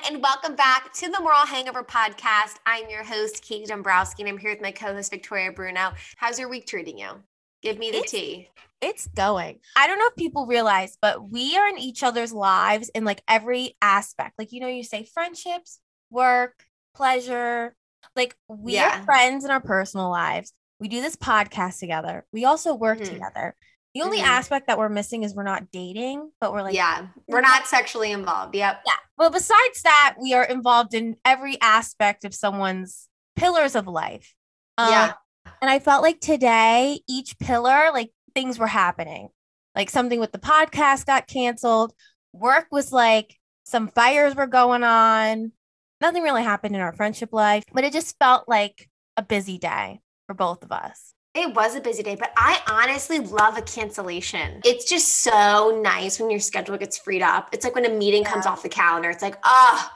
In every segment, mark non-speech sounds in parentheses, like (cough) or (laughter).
and welcome back to the Moral Hangover Podcast. I'm your host, Katie Dombrowski, and I'm here with my co host, Victoria Bruno. How's your week treating you? Give me the It's- tea. It's going. I don't know if people realize, but we are in each other's lives in like every aspect. Like, you know, you say friendships, work, pleasure. Like, we Yeah. are friends in our personal lives. We do this podcast together. We also work Mhm. together. The only Mhm. aspect that we're missing is we're not dating, but we're like, yeah, we're not sexually involved. Yep. Yeah. Well, besides that, we are involved in every aspect of someone's pillars of life. Um, Yeah. And I felt like today, each pillar, like things were happening. Like something with the podcast got canceled. Work was like some fires were going on. Nothing really happened in our friendship life, but it just felt like a busy day for both of us. It was a busy day, but I honestly love a cancellation. It's just so nice when your schedule gets freed up. It's like when a meeting comes off the calendar. It's like, oh,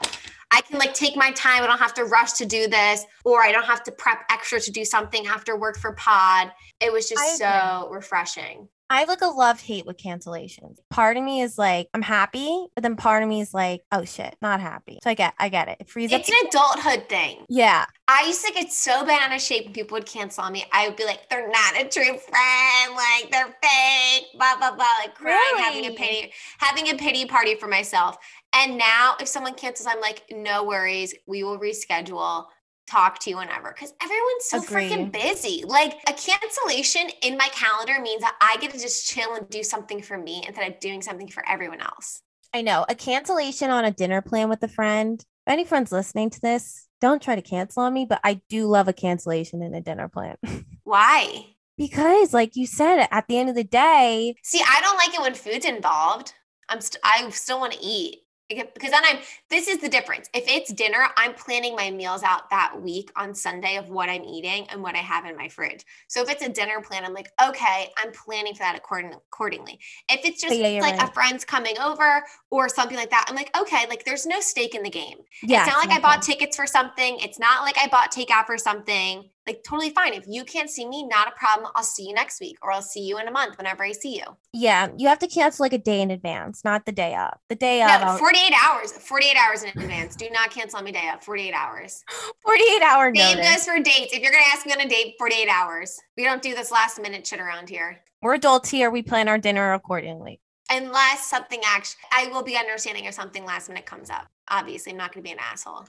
I can like take my time. I don't have to rush to do this, or I don't have to prep extra to do something after work for pod. It was I just so refreshing. I have like a love hate with cancellations. Part of me is like, I'm happy, but then part of me is like, oh shit, not happy. So I get, I get it. It frees up. It's an adulthood thing. yeah. I used to get so bad out of shape when people would cancel on me. I would be like, they're not a true friend, like they're fake, blah blah blah, like crying, having a pity, having a pity party for myself. And now, if someone cancels, I'm like, no worries, we will reschedule. Talk to you whenever, because everyone's so freaking busy. Like a cancellation in my calendar means that I get to just chill and do something for me instead of doing something for everyone else. I know. A cancellation on a dinner plan with a friend. If any friends listening to this, don't try to cancel on me, but I do love a cancellation in a dinner plan. (laughs) Why? because, like you said, at the end of the day, See, I don't like it when food's involved. I'm st- I still want to eat because then I'm. This is the difference. If it's dinner, I'm planning my meals out that week on Sunday of what I'm eating and what I have in my fridge. So if it's a dinner plan, I'm like, okay, I'm planning for that according accordingly. If it's just yeah, like a friend's coming over or something like that, I'm like, okay, like there's no stake in the game. yeah. it's not like I bought tickets for something. It's not like I bought takeout for something. Like totally fine. If you can't see me, not a problem. I'll see you next week or I'll see you in a month whenever I see you. yeah, you have to cancel like a day in advance, not the day up. The day No, up, I'll- 48 hours. 48 hours in advance. Do not cancel on me day up. 48 hours. (gasps) 48 hour Same notice. goes for dates. If you're gonna ask me on a date, 48 hours. We don't do this last minute shit around here. We're adults here. We plan our dinner accordingly. Unless something actually I will be understanding if something last minute comes up. Obviously, I'm not gonna be an asshole.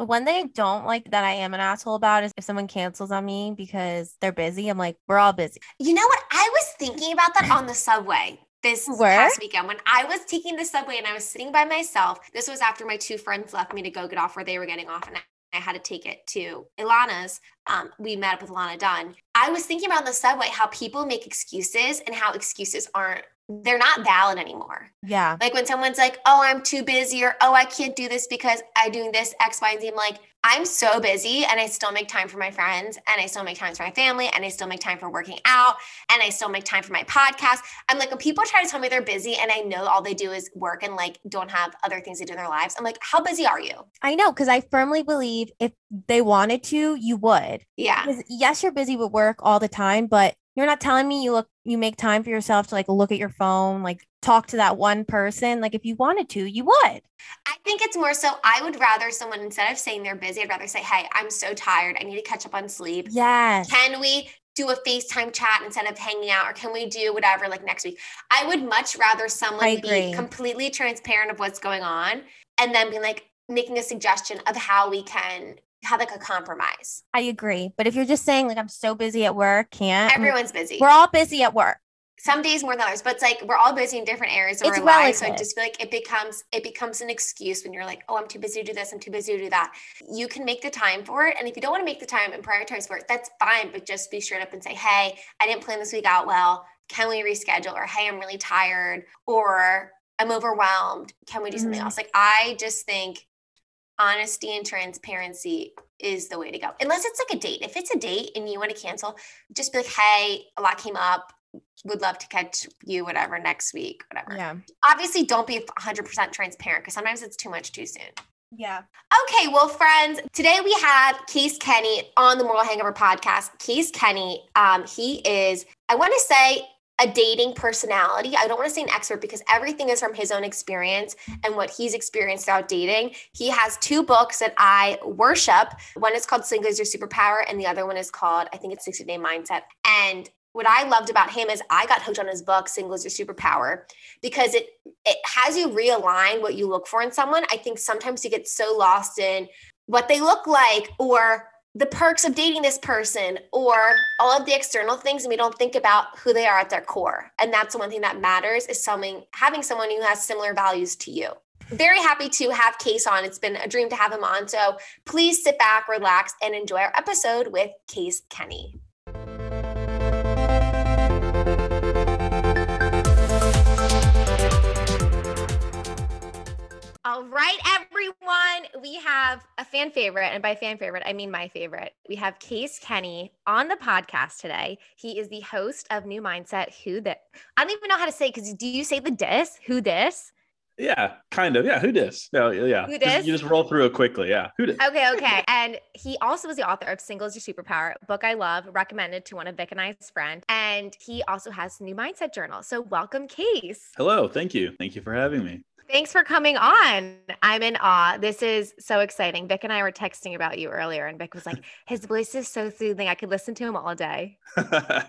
But one thing I don't like that I am an asshole about is if someone cancels on me because they're busy. I'm like, we're all busy. You know what? I was thinking about that on the subway this Where? past weekend when I was taking the subway and I was sitting by myself. This was after my two friends left me to go get off where they were getting off, and I I had to take it to Ilana's. Um, we met up with Ilana Dunn. I was thinking about the subway how people make excuses and how excuses aren't they're not valid anymore. Yeah. Like when someone's like, "Oh, I'm too busy," or "Oh, I can't do this because I'm doing this X, Y, and Z." I'm like, I'm so busy, and I still make time for my friends, and I still make time for my family, and I still make time for working out, and I still make time for my podcast. I'm like, when people try to tell me they're busy, and I know all they do is work and like don't have other things to do in their lives, I'm like, how busy are you? I know because I firmly believe if they wanted to, you would. Yeah, yes, you're busy with work all the time, but you're not telling me you look you make time for yourself to like look at your phone, like talk to that one person. Like if you wanted to, you would. I think it's more so. I would rather someone instead of saying they're busy, I'd rather say, "Hey, I'm so tired. I need to catch up on sleep. Yes. Can we do a FaceTime chat instead of hanging out, or can we do whatever like next week? I would much rather someone be completely transparent of what's going on and then be like making a suggestion of how we can have like a compromise. I agree. But if you're just saying like I'm so busy at work, can't Everyone's busy. we're all busy at work. Some days more than others, but it's like we're all busy in different areas of It's our lives. So I just feel like it becomes it becomes an excuse when you're like, oh, I'm too busy to do this, I'm too busy to do that. You can make the time for it. And if you don't want to make the time and prioritize for it, that's fine. But just be straight up and say, hey, I didn't plan this week out well. Can we reschedule? Or hey, I'm really tired, or I'm overwhelmed. Can we do something Mhm. else? Like I just think honesty and transparency is the way to go. Unless it's like a date. If it's a date and you want to cancel, just be like, hey, a lot came up. Would love to catch you, whatever, next week, whatever. Yeah. Obviously, don't be 100% transparent because sometimes it's too much too soon. Yeah. Okay, well, friends, today we have Case Kenny on the Moral Hangover podcast. Case Kenny, um, he is, I want to say, a dating personality. I don't want to say an expert because everything is from his own experience and what he's experienced out dating. He has two books that I worship. One is called Single is Your Superpower, and the other one is called, I think it's 60 Day Mindset. And what I loved about him is I got hooked on his book, Single is Your Superpower, because it it has you realign what you look for in someone. I think sometimes you get so lost in what they look like or the perks of dating this person or all of the external things and we don't think about who they are at their core. And that's the one thing that matters is having someone who has similar values to you. Very happy to have case on. It's been a dream to have him on. So please sit back relax and enjoy our episode with case kenny All right, everyone. We have a fan favorite, and by fan favorite, I mean my favorite. We have Case Kenny on the podcast today. He is the host of New Mindset. Who that? I don't even know how to say because do you say the dis? Who this? Yeah, kind of. Yeah, who dis? No, yeah. Who dis? you just roll through it quickly. Yeah, who dis? Okay, okay. (laughs) and he also was the author of Single is Your Superpower, book I love, recommended to one of Vic and I's friend. And he also has New Mindset Journal. So welcome, Case. Hello. Thank you. Thank you for having me. Thanks for coming on. I'm in awe. This is so exciting. Vic and I were texting about you earlier, and Vic was like, (laughs) his voice is so soothing. I could listen to him all day. (laughs) well,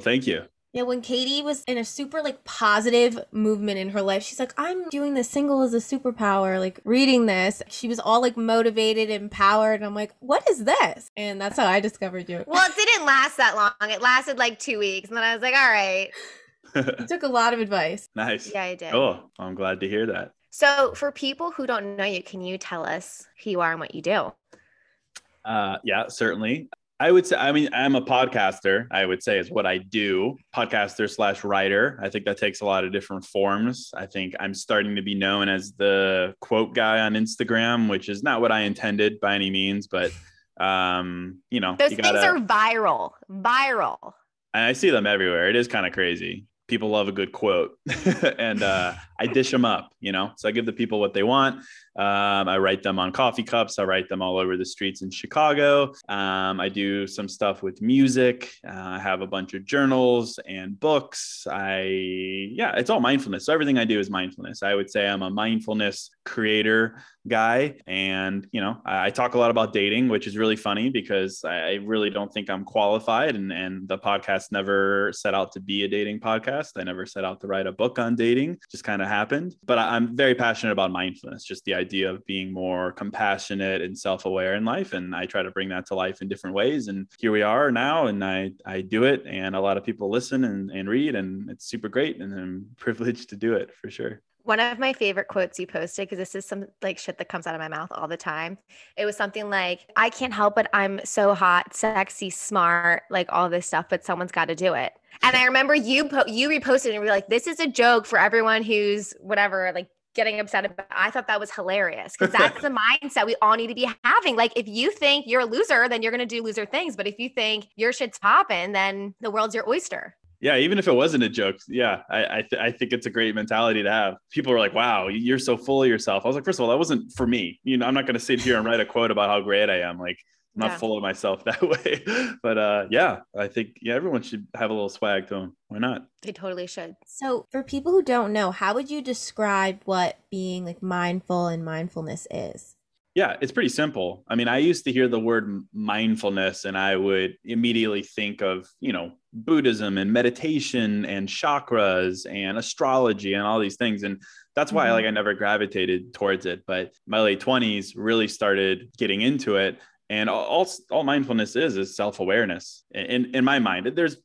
thank you. Yeah, when Katie was in a super like positive movement in her life, she's like, I'm doing this Single is Your Superpower, like reading this. She was all like motivated, empowered. And I'm like, what is this? And that's how I discovered you. Well, it didn't last that long. It lasted like two weeks. And then I was like, all right, (laughs) took a lot of advice. Nice. Yeah, I did. Cool. I'm glad to hear that. So, for people who don't know you, can you tell us who you are and what you do? Uh, yeah, certainly. I would say, I mean, I'm a podcaster, I would say is what I do, podcaster slash writer. I think that takes a lot of different forms. I think I'm starting to be known as the quote guy on Instagram, which is not what I intended by any means, but, um, you know, those you gotta, things are viral, viral. And I see them everywhere. It is kind of crazy people love a good quote. (laughs) And uh, i dish them up you know? So i give the people what they want. Um, i write them on coffee cups. I write them all over the streets in chicago. Um, i do some stuff with music. Uh, i have a bunch of journals and books. I yeah it's all mindfulness. So everything i do is mindfulness. I would say i'm a mindfulness creator guy. And you know I, I talk a lot about dating which is really funny because i really don't think i'm qualified. And, and the podcast never set out to be a dating podcast. I never set out to write a book on dating. Just kind of happened but i'm very passionate about mindfulness just the idea of being more compassionate and self-aware in life. And i try to bring that to life in different ways. And here we are now and i i do it and a lot of people listen and, and read and it's super great and i'm (laughs) privileged to do it for sure one of my favorite quotes you posted, because this is some like shit that comes out of my mouth all the time. It was something like, I can't help it. I'm so hot, sexy, smart, like all this stuff, but someone's got to do it. And I remember you po- you reposted and you were like, this is a joke for everyone who's whatever, like getting upset about. I thought that was hilarious because that's the (laughs) mindset we all need to be having. Like, if you think you're a loser, then you're going to do loser things. But if you think your shit's popping, then the world's your oyster yeah, even if it wasn't a joke, yeah, I I, th- I, think it's a great mentality to have. People are like, "Wow, you're so full of yourself." I was like, first of all, that wasn't for me. You know, I'm not going to sit here and write a quote about how great I am. Like, I'm not yeah. full of myself (laughs) that way. but uh, yeah, I think yeah, everyone should have a little swag to them. Why not? They totally should. So, for people who don't know, how would you describe what being like mindful and mindfulness is? Yeah, it's pretty simple. I mean, I used to hear the word mindfulness and I would immediately think of, you know, Buddhism and meditation and chakras and astrology and all these things. And that's why mm-hmm. like I never gravitated towards it. But my late 20s really started getting into it and all, all mindfulness is is self-awareness. In, in my mind there's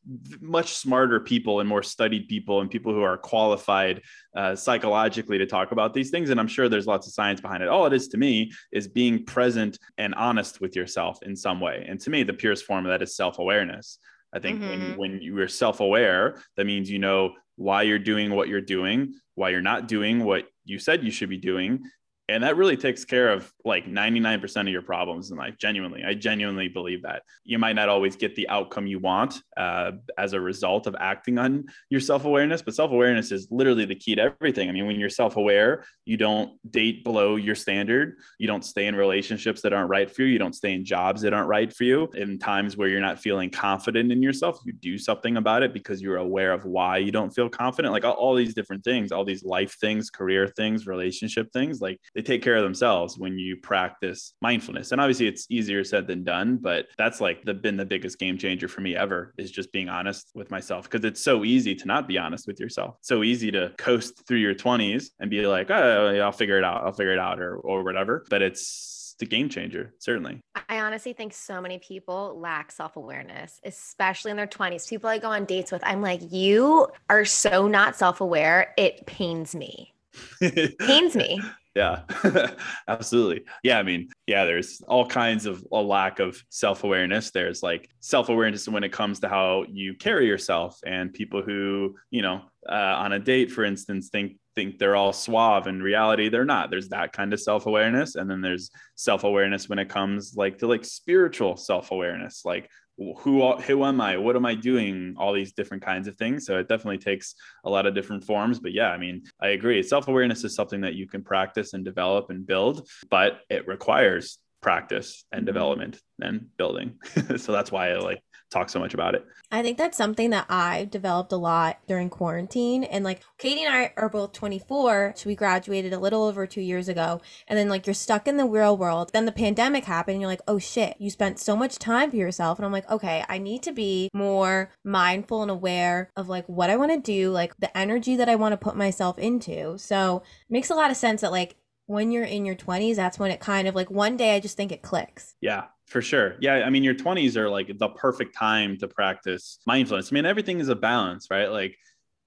much smarter people and more studied people and people who are qualified uh, psychologically to talk about these things. And i'm sure there's lots of science behind it. All it is to me is being present and honest with yourself in some way. And to me the purest form of that is self-awareness. I think mm-hmm. when, when you're self-aware that means you know why you're doing what you're doing why you're not doing what you said you should be doing and that really takes care of like 99% of your problems in life genuinely. I genuinely believe that. You might not always get the outcome you want uh, as a result of acting on your self-awareness but self-awareness is literally the key to everything. I mean when you're self-aware you don't date below your standard. You don't stay in relationships that aren't right for you. You don't stay in jobs that aren't right for you. In times where you're not feeling confident in yourself you do something about it because you're aware of why you don't feel confident. Like all, all these different things all these life things career things relationship things like they take care of themselves when you practice mindfulness. And obviously it's easier said than done, but that's like the been the biggest game changer for me ever is just being honest with myself because it's so easy to not be honest with yourself. so easy to coast through your 20s and be like, "Oh, I'll figure it out. I'll figure it out or or whatever." But it's the game changer, certainly. I honestly think so many people lack self awareness, especially in their 20s. People I go on dates with, I'm like, you are so not self aware. It pains me. (laughs) pains me yeah (laughs) absolutely. Yeah i mean yeah there's all kinds of a lack of self-awareness. There's like self-awareness when it comes to how you carry yourself and people who you know uh, on a date for instance think think they're all suave in reality they're not. There's that kind of self-awareness and then there's self-awareness when it comes like to like spiritual self-awareness like who who am I? What am I doing? All these different kinds of things. So it definitely takes a lot of different forms. But yeah, I mean, I agree. Self awareness is something that you can practice and develop and build, but it requires practice and mm-hmm. development and building. (laughs) so that's why I like talk so much about it. I think that's something that I've developed a lot during quarantine. And like Katie and I are both 24. So we graduated a little over two years ago. And then like you're stuck in the real world. Then the pandemic happened. And you're like, oh shit, you spent so much time for yourself. And I'm like, okay, I need to be more mindful and aware of like what I want to do, like the energy that I want to put myself into. So it makes a lot of sense that like when you're in your 20s, that's when it kind of like one day I just think it clicks. Yeah, for sure. Yeah. I mean, your 20s are like the perfect time to practice mindfulness. I mean, everything is a balance, right? Like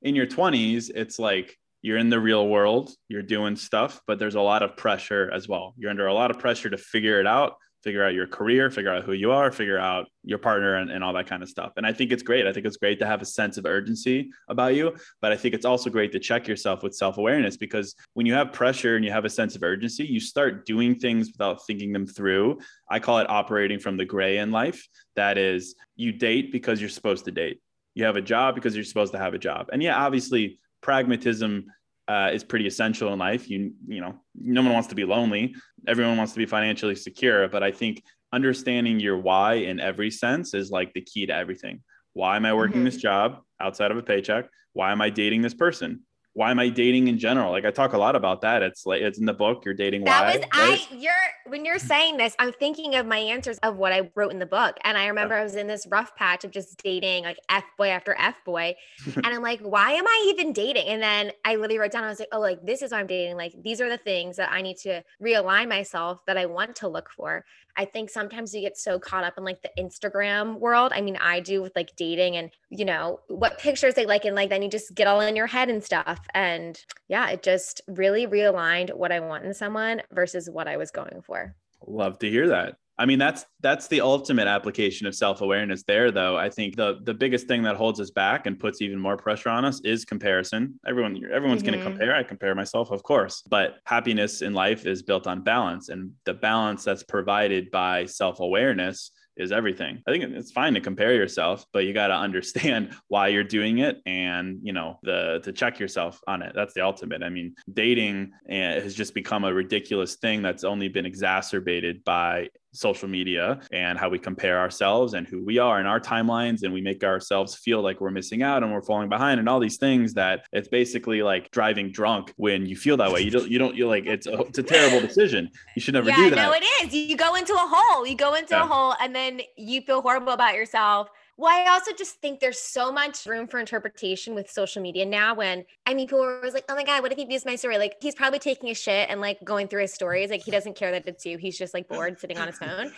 in your 20s, it's like you're in the real world, you're doing stuff, but there's a lot of pressure as well. You're under a lot of pressure to figure it out figure out your career, figure out who you are, figure out your partner and, and all that kind of stuff. And I think it's great. I think it's great to have a sense of urgency about you, but I think it's also great to check yourself with self awareness because when you have pressure and you have a sense of urgency, you start doing things without thinking them through. I call it operating from the gray in life. That is, you date because you're supposed to date. You have a job because you're supposed to have a job. And yeah, obviously, pragmatism uh, is pretty essential in life. You you know, no one wants to be lonely. Everyone wants to be financially secure, but I think understanding your why in every sense is like the key to everything. Why am I working mm-hmm. this job outside of a paycheck? Why am I dating this person? Why am I dating in general? Like I talk a lot about that. It's like it's in the book. You're dating that why. was right? I. You're when you're saying this, I'm thinking of my answers of what I wrote in the book, and I remember yeah. I was in this rough patch of just dating like f boy after f boy, (laughs) and I'm like, why am I even dating? And then I literally wrote down. I was like, oh, like this is why I'm dating. Like these are the things that I need to realign myself that I want to look for. I think sometimes you get so caught up in like the Instagram world. I mean, I do with like dating and, you know, what pictures they like. And like, then you just get all in your head and stuff. And yeah, it just really realigned what I want in someone versus what I was going for. Love to hear that. I mean, that's that's the ultimate application of self-awareness there though. I think the the biggest thing that holds us back and puts even more pressure on us is comparison. Everyone everyone's mm-hmm. going to compare. I compare myself, of course. But happiness in life is built on balance and the balance that's provided by self-awareness is everything. I think it's fine to compare yourself, but you got to (laughs) understand why you're doing it and, you know, the to check yourself on it. That's the ultimate. I mean, dating eh, has just become a ridiculous thing that's only been exacerbated by social media and how we compare ourselves and who we are in our timelines and we make ourselves feel like we're missing out and we're falling behind and all these things that it's basically like driving drunk when you feel that way. You don't you don't you're like it's a, it's a terrible decision. You should never yeah, do that. Yeah, no it is. You go into a hole. You go into yeah. a hole and then you feel horrible about yourself well, I also just think there's so much room for interpretation with social media now. When I mean, people were like, "Oh my god, what if he views my story?" Like he's probably taking a shit and like going through his stories. Like he doesn't care that it's you. He's just like bored sitting on his phone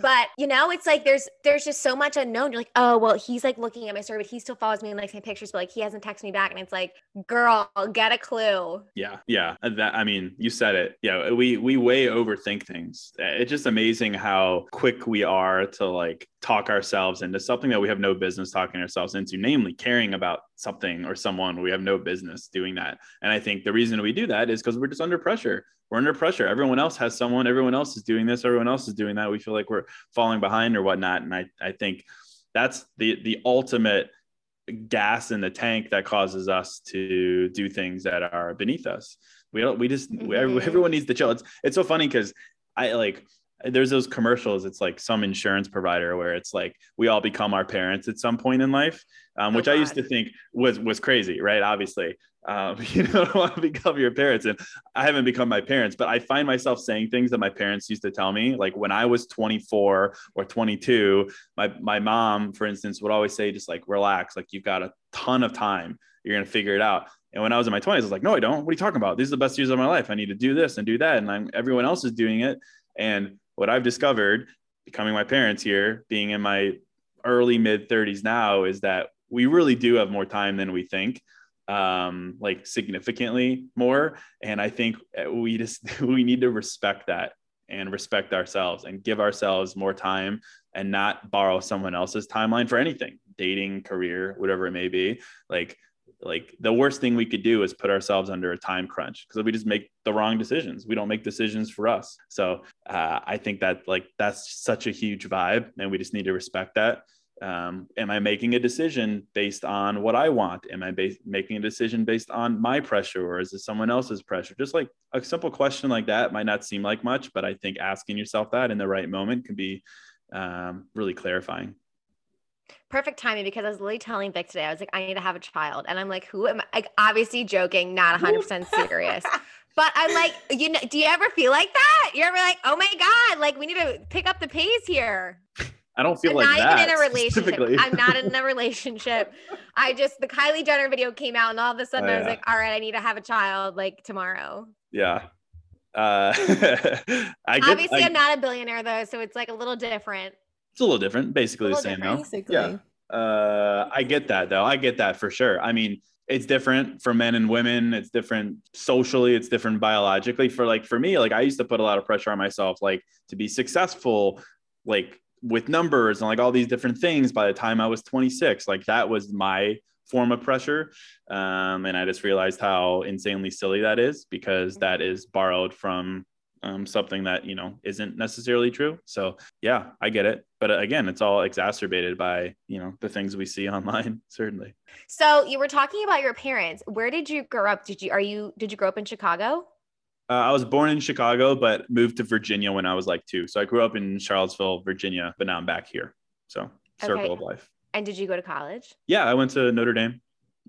but you know, it's like there's there's just so much unknown. You're like, oh well, he's like looking at my story, but he still follows me and likes my pictures, but like he hasn't texted me back. And it's like, girl, get a clue. Yeah, yeah. Uh, that I mean, you said it. Yeah, we we way overthink things. It's just amazing how quick we are to like talk ourselves into something that we have no business talking ourselves into, namely caring about something or someone. We have no business doing that. And I think the reason we do that is because we're just under pressure we're under pressure. Everyone else has someone, everyone else is doing this, everyone else is doing that. We feel like we're falling behind or whatnot. And I, I think that's the the ultimate gas in the tank that causes us to do things that are beneath us. We don't, we just, mm-hmm. everyone needs to chill. It's, it's so funny because I like, there's those commercials. It's like some insurance provider where it's like we all become our parents at some point in life, um, oh, which God. I used to think was was crazy, right? Obviously, um, (laughs) you don't want to become your parents, and I haven't become my parents, but I find myself saying things that my parents used to tell me. Like when I was 24 or 22, my my mom, for instance, would always say, just like relax, like you've got a ton of time, you're gonna figure it out. And when I was in my 20s, I was like, no, I don't. What are you talking about? These are the best years of my life. I need to do this and do that, and I'm, everyone else is doing it. And what I've discovered, becoming my parents here, being in my early mid 30s now, is that we really do have more time than we think um like significantly more. And i think we just (laughs) we need to respect that and respect ourselves and give ourselves more time and not borrow someone else's timeline for anything dating career whatever it may be. Like like the worst thing we could do is put ourselves under a time crunch because we just make the wrong decisions. We don't make decisions for us. So uh, i think that like that's such a huge vibe and we just need to respect that um, am i making a decision based on what i want am i ba- making a decision based on my pressure or is it someone else's pressure just like a simple question like that might not seem like much but i think asking yourself that in the right moment can be um, really clarifying perfect timing because I was literally telling Vic today, I was like, I need to have a child. And I'm like, who am I? Like, obviously joking, not 100% serious. (laughs) but I'm like, you know, do you ever feel like that? You're ever like, oh my God, like we need to pick up the pace here. (laughs) I don't feel I'm like not that. even in a relationship. I'm not in a (laughs) relationship. I just the Kylie Jenner video came out, and all of a sudden oh, I was like, all right, I need to have a child like tomorrow. Yeah. Uh, (laughs) I get, Obviously, I, am not a billionaire though, so it's like a little different. It's a little different, basically little the same though. Basically. Yeah. Uh, I get that though. I get that for sure. I mean, it's different for men and women. It's different socially. It's different biologically. For like for me, like I used to put a lot of pressure on myself, like to be successful, like with numbers and like all these different things by the time I was 26. Like that was my form of pressure. Um, and I just realized how insanely silly that is because that is borrowed from um, something that, you know, isn't necessarily true. So yeah, I get it. But uh, again, it's all exacerbated by, you know, the things we see (laughs) online, certainly. So you were talking about your parents. Where did you grow up? Did you, are you, did you grow up in Chicago? Uh, I was born in Chicago, but moved to Virginia when I was like two. So I grew up in Charlottesville, Virginia, but now I'm back here. So circle okay. of life. And did you go to college? Yeah, I went to Notre Dame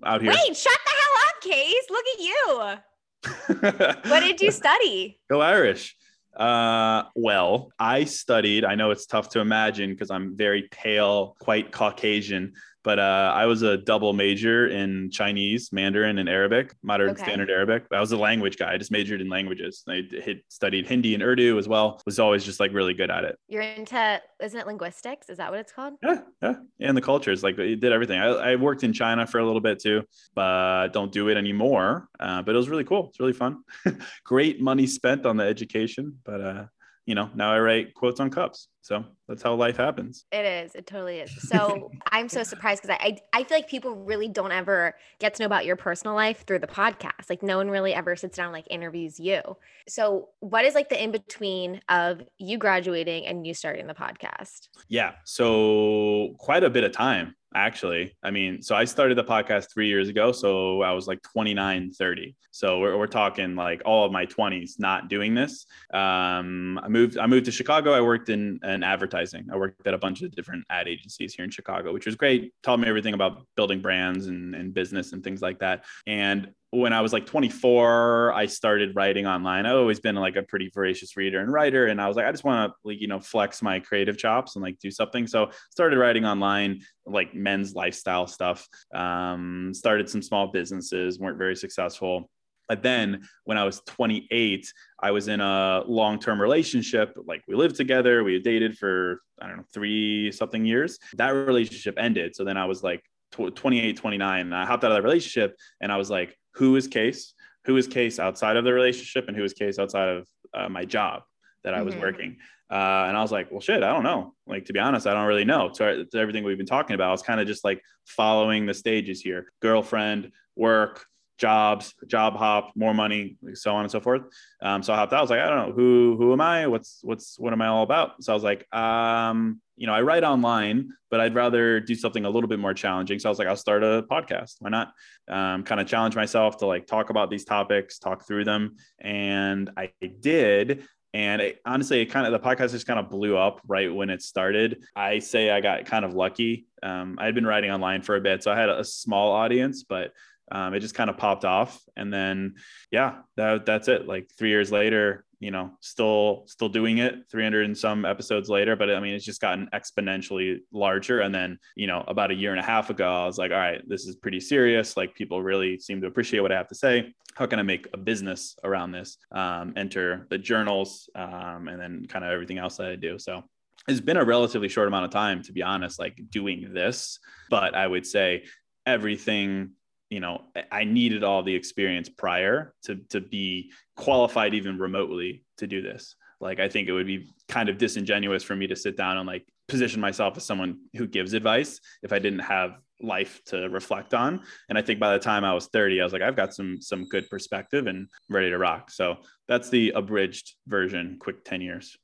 out here. Wait, shut the hell up, Case. Look at you. (laughs) what did you study? Go Irish. Uh, well, I studied. I know it's tough to imagine because I'm very pale, quite Caucasian, but uh, I was a double major in Chinese, Mandarin, and Arabic, modern okay. standard Arabic. I was a language guy. I just majored in languages. I studied Hindi and Urdu as well. Was always just like really good at it. You're into, isn't it linguistics? Is that what it's called? Yeah, yeah. And the cultures, like it did everything. I, I worked in China for a little bit too, but don't do it anymore. Uh, but it was really cool. It's really fun. (laughs) Great money spent on the education, but uh, you know, now I write quotes on cups. So that's how life happens. It is. It totally is. So (laughs) I'm so surprised because I, I, I feel like people really don't ever get to know about your personal life through the podcast. Like no one really ever sits down and like interviews you. So what is like the in between of you graduating and you starting the podcast? Yeah. So quite a bit of time actually. I mean, so I started the podcast three years ago. So I was like 29, 30. So we're, we're talking like all of my 20s not doing this. Um, I moved, I moved to Chicago. I worked in, in advertising. I worked at a bunch of different ad agencies here in Chicago, which was great. Taught me everything about building brands and, and business and things like that. And when I was like 24, I started writing online. I've always been like a pretty voracious reader and writer. And I was like, I just want to like, you know, flex my creative chops and like do something. So started writing online, like men's lifestyle stuff. Um, started some small businesses, weren't very successful. But then when I was 28, I was in a long term relationship. Like we lived together, we dated for, I don't know, three something years. That relationship ended. So then I was like 28, 29, and I hopped out of that relationship and I was like, who is case who is case outside of the relationship and who is case outside of uh, my job that i was mm-hmm. working uh, and i was like well shit i don't know like to be honest i don't really know so to everything we've been talking about it's kind of just like following the stages here girlfriend work jobs, job hop, more money, so on and so forth. Um, so I hopped out. I was like, I don't know who who am I? What's what's what am I all about? So I was like, um, you know, I write online, but I'd rather do something a little bit more challenging. So I was like, I'll start a podcast. Why not? Um, kind of challenge myself to like talk about these topics, talk through them, and I did. And it, honestly, it kind of the podcast just kind of blew up right when it started. I say I got kind of lucky. Um, I had been writing online for a bit, so I had a small audience, but um, it just kind of popped off. And then yeah that, that's it. Like three years later you know still still doing it 300 and some episodes later. But i mean it's just gotten exponentially larger. And then you know about a year and a half ago i was like all right this is pretty serious. Like people really seem to appreciate what i have to say. How can i make a business around this? Um, enter the journals um, and then kind of everything else that i do. So it's been a relatively short amount of time to be honest like doing this. But i would say everything you know i needed all the experience prior to to be qualified even remotely to do this. Like i think it would be kind of disingenuous for me to sit down and like position myself as someone who gives advice if i didn't have life to reflect on. And i think by the time i was 30 i was like i've got some some good perspective and ready to rock. So that's the abridged version quick 10 years.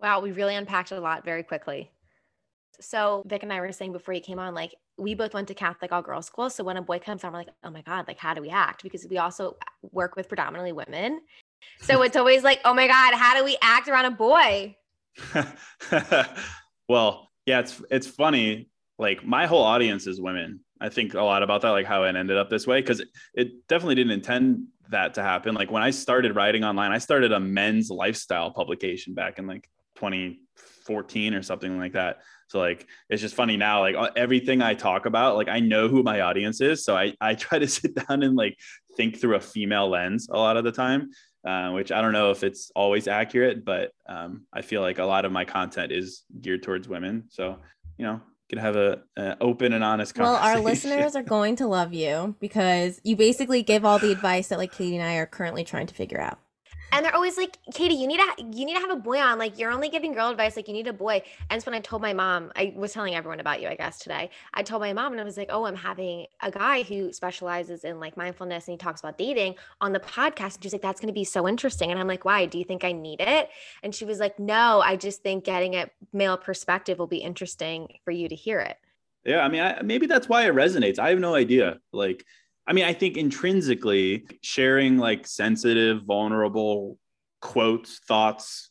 Wow we really unpacked a lot very quickly so Vic and I were saying before you came on, like we both went to Catholic all girls school. So when a boy comes on, we're like, oh my God, like how do we act? Because we also work with predominantly women. So it's always like, oh my God, how do we act around a boy? (laughs) well, yeah, it's it's funny. Like my whole audience is women. I think a lot about that, like how it ended up this way, because it, it definitely didn't intend that to happen. Like when I started writing online, I started a men's lifestyle publication back in like 2014 or something like that. So like it's just funny now, like everything I talk about, like I know who my audience is. So I, I (laughs) try to sit down and like think through a female lens a lot of the time. Uh, which I don't know if it's always accurate, but um, I feel like a lot of my content is geared towards women. So, you know, can have a, a open and honest conversation. Well, our listeners are going to love you because you basically give all the advice that like Katie and I are currently trying to figure out and they're always like katie you need to you need to have a boy on like you're only giving girl advice like you need a boy. And so when i told my mom i was telling everyone about you i guess today. I told my mom and i was like oh i'm having a guy who specializes in like mindfulness and he talks about dating on the podcast. And she's like that's going to be so interesting. And i'm like why? Do you think i need it? And she was like no i just think getting a male perspective will be interesting for you to hear it. Yeah i mean I, maybe that's why it resonates. I have no idea like I mean, I think intrinsically sharing like sensitive, vulnerable quotes, thoughts,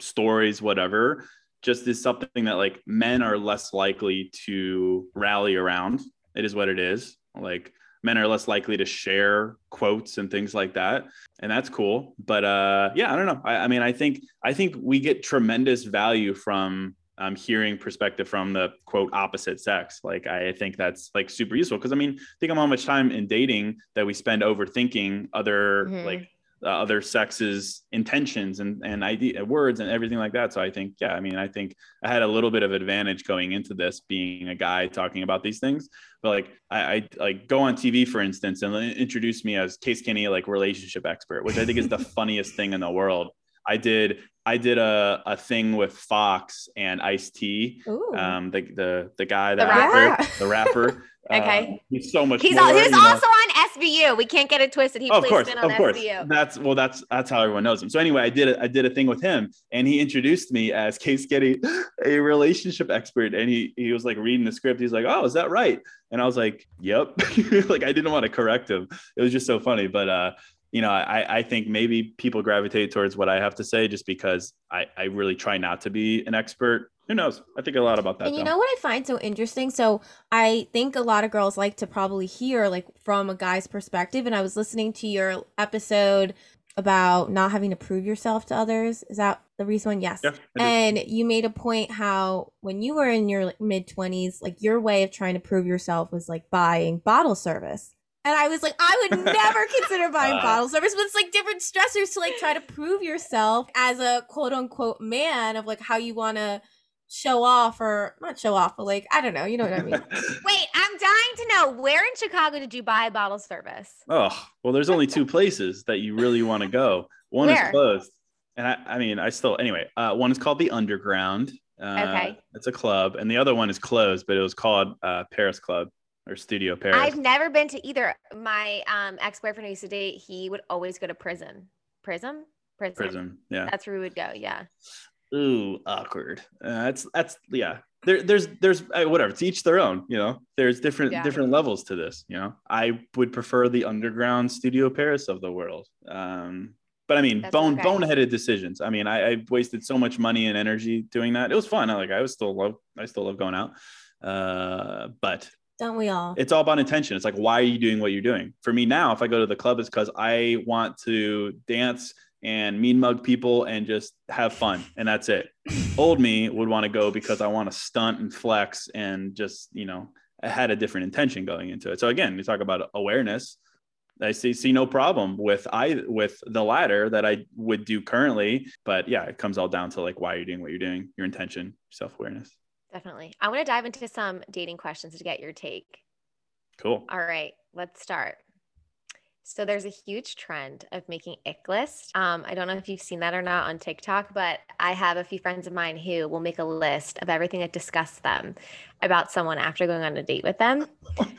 stories, whatever, just is something that like men are less likely to rally around. It is what it is. Like men are less likely to share quotes and things like that. And that's cool. But uh yeah, I don't know. I, I mean, I think I think we get tremendous value from um, hearing perspective from the quote opposite sex. Like I think that's like super useful because I mean, think of how much time in dating that we spend overthinking other mm-hmm. like uh, other sexes intentions and and idea words and everything like that. So I think yeah, I mean, I think I had a little bit of advantage going into this being a guy talking about these things. But like I, I like go on TV for instance and introduce me as Case Kenny like relationship expert, which I think is the (laughs) funniest thing in the world. I did I did a, a thing with Fox and Ice T, um, the the the guy, that the rapper, the (laughs) rapper. okay, uh, he's so much. He's more, he's also know. on SVU. We can't get it twisted. He oh, of course, of course. SVU. That's well, that's that's how everyone knows him. So anyway, I did a, I did a thing with him, and he introduced me as Case Getty, (gasps) a relationship expert, and he he was like reading the script. He's like, "Oh, is that right?" And I was like, "Yep." (laughs) like I didn't want to correct him. It was just so funny, but uh you know, I, I think maybe people gravitate towards what I have to say just because I, I really try not to be an expert. Who knows? I think a lot about that. And you though. know what I find so interesting? So I think a lot of girls like to probably hear like from a guy's perspective. And I was listening to your episode about not having to prove yourself to others. Is that the reason one? Yes. Yeah, and you made a point how when you were in your like, mid 20s, like your way of trying to prove yourself was like buying bottle service. And I was like, I would never (laughs) consider buying uh, bottle service, but it's like different stressors to like try to prove yourself as a quote unquote man of like how you want to show off or not show off, but like, I don't know. You know what I mean? (laughs) Wait, I'm dying to know where in Chicago did you buy bottle service? Oh, well, there's only two places that you really want to go. One where? is closed. And I, I mean, I still, anyway, uh, one is called the Underground. Uh, okay. It's a club. And the other one is closed, but it was called uh, Paris Club or Studio Paris? I've never been to either. My um, ex boyfriend used to date, he would always go to prison. Prism? Prison. Prison. Yeah. That's where we would go. Yeah. Ooh, awkward. Uh, that's that's yeah. There, there's there's uh, whatever. To each their own. You know, there's different Yeah. different levels to this. You know, I would prefer the underground Studio Paris of the world. Um, but I mean, That's bone okay. boneheaded decisions. I mean, I, I wasted so much money and energy doing that. It was fun. I like. I was still love. I still love going out. Uh, but Don't we all? it's all about intention. It's like, why are you doing what you're doing? For me now, if I go to the club, it's because I want to dance and mean mug people and just have fun. And that's it. (laughs) Old me would want to go because I want to stunt and flex and just, you know, I had a different intention going into it. So again, you talk about awareness. I see see no problem with I with the latter that I would do currently. But yeah, it comes all down to like why are you're doing what you're doing, your intention, self-awareness. Definitely. I want to dive into some dating questions to get your take. Cool. All right, let's start. So there's a huge trend of making ick list. Um, I don't know if you've seen that or not on TikTok, but I have a few friends of mine who will make a list of everything that disgusts them about someone after going on a date with them.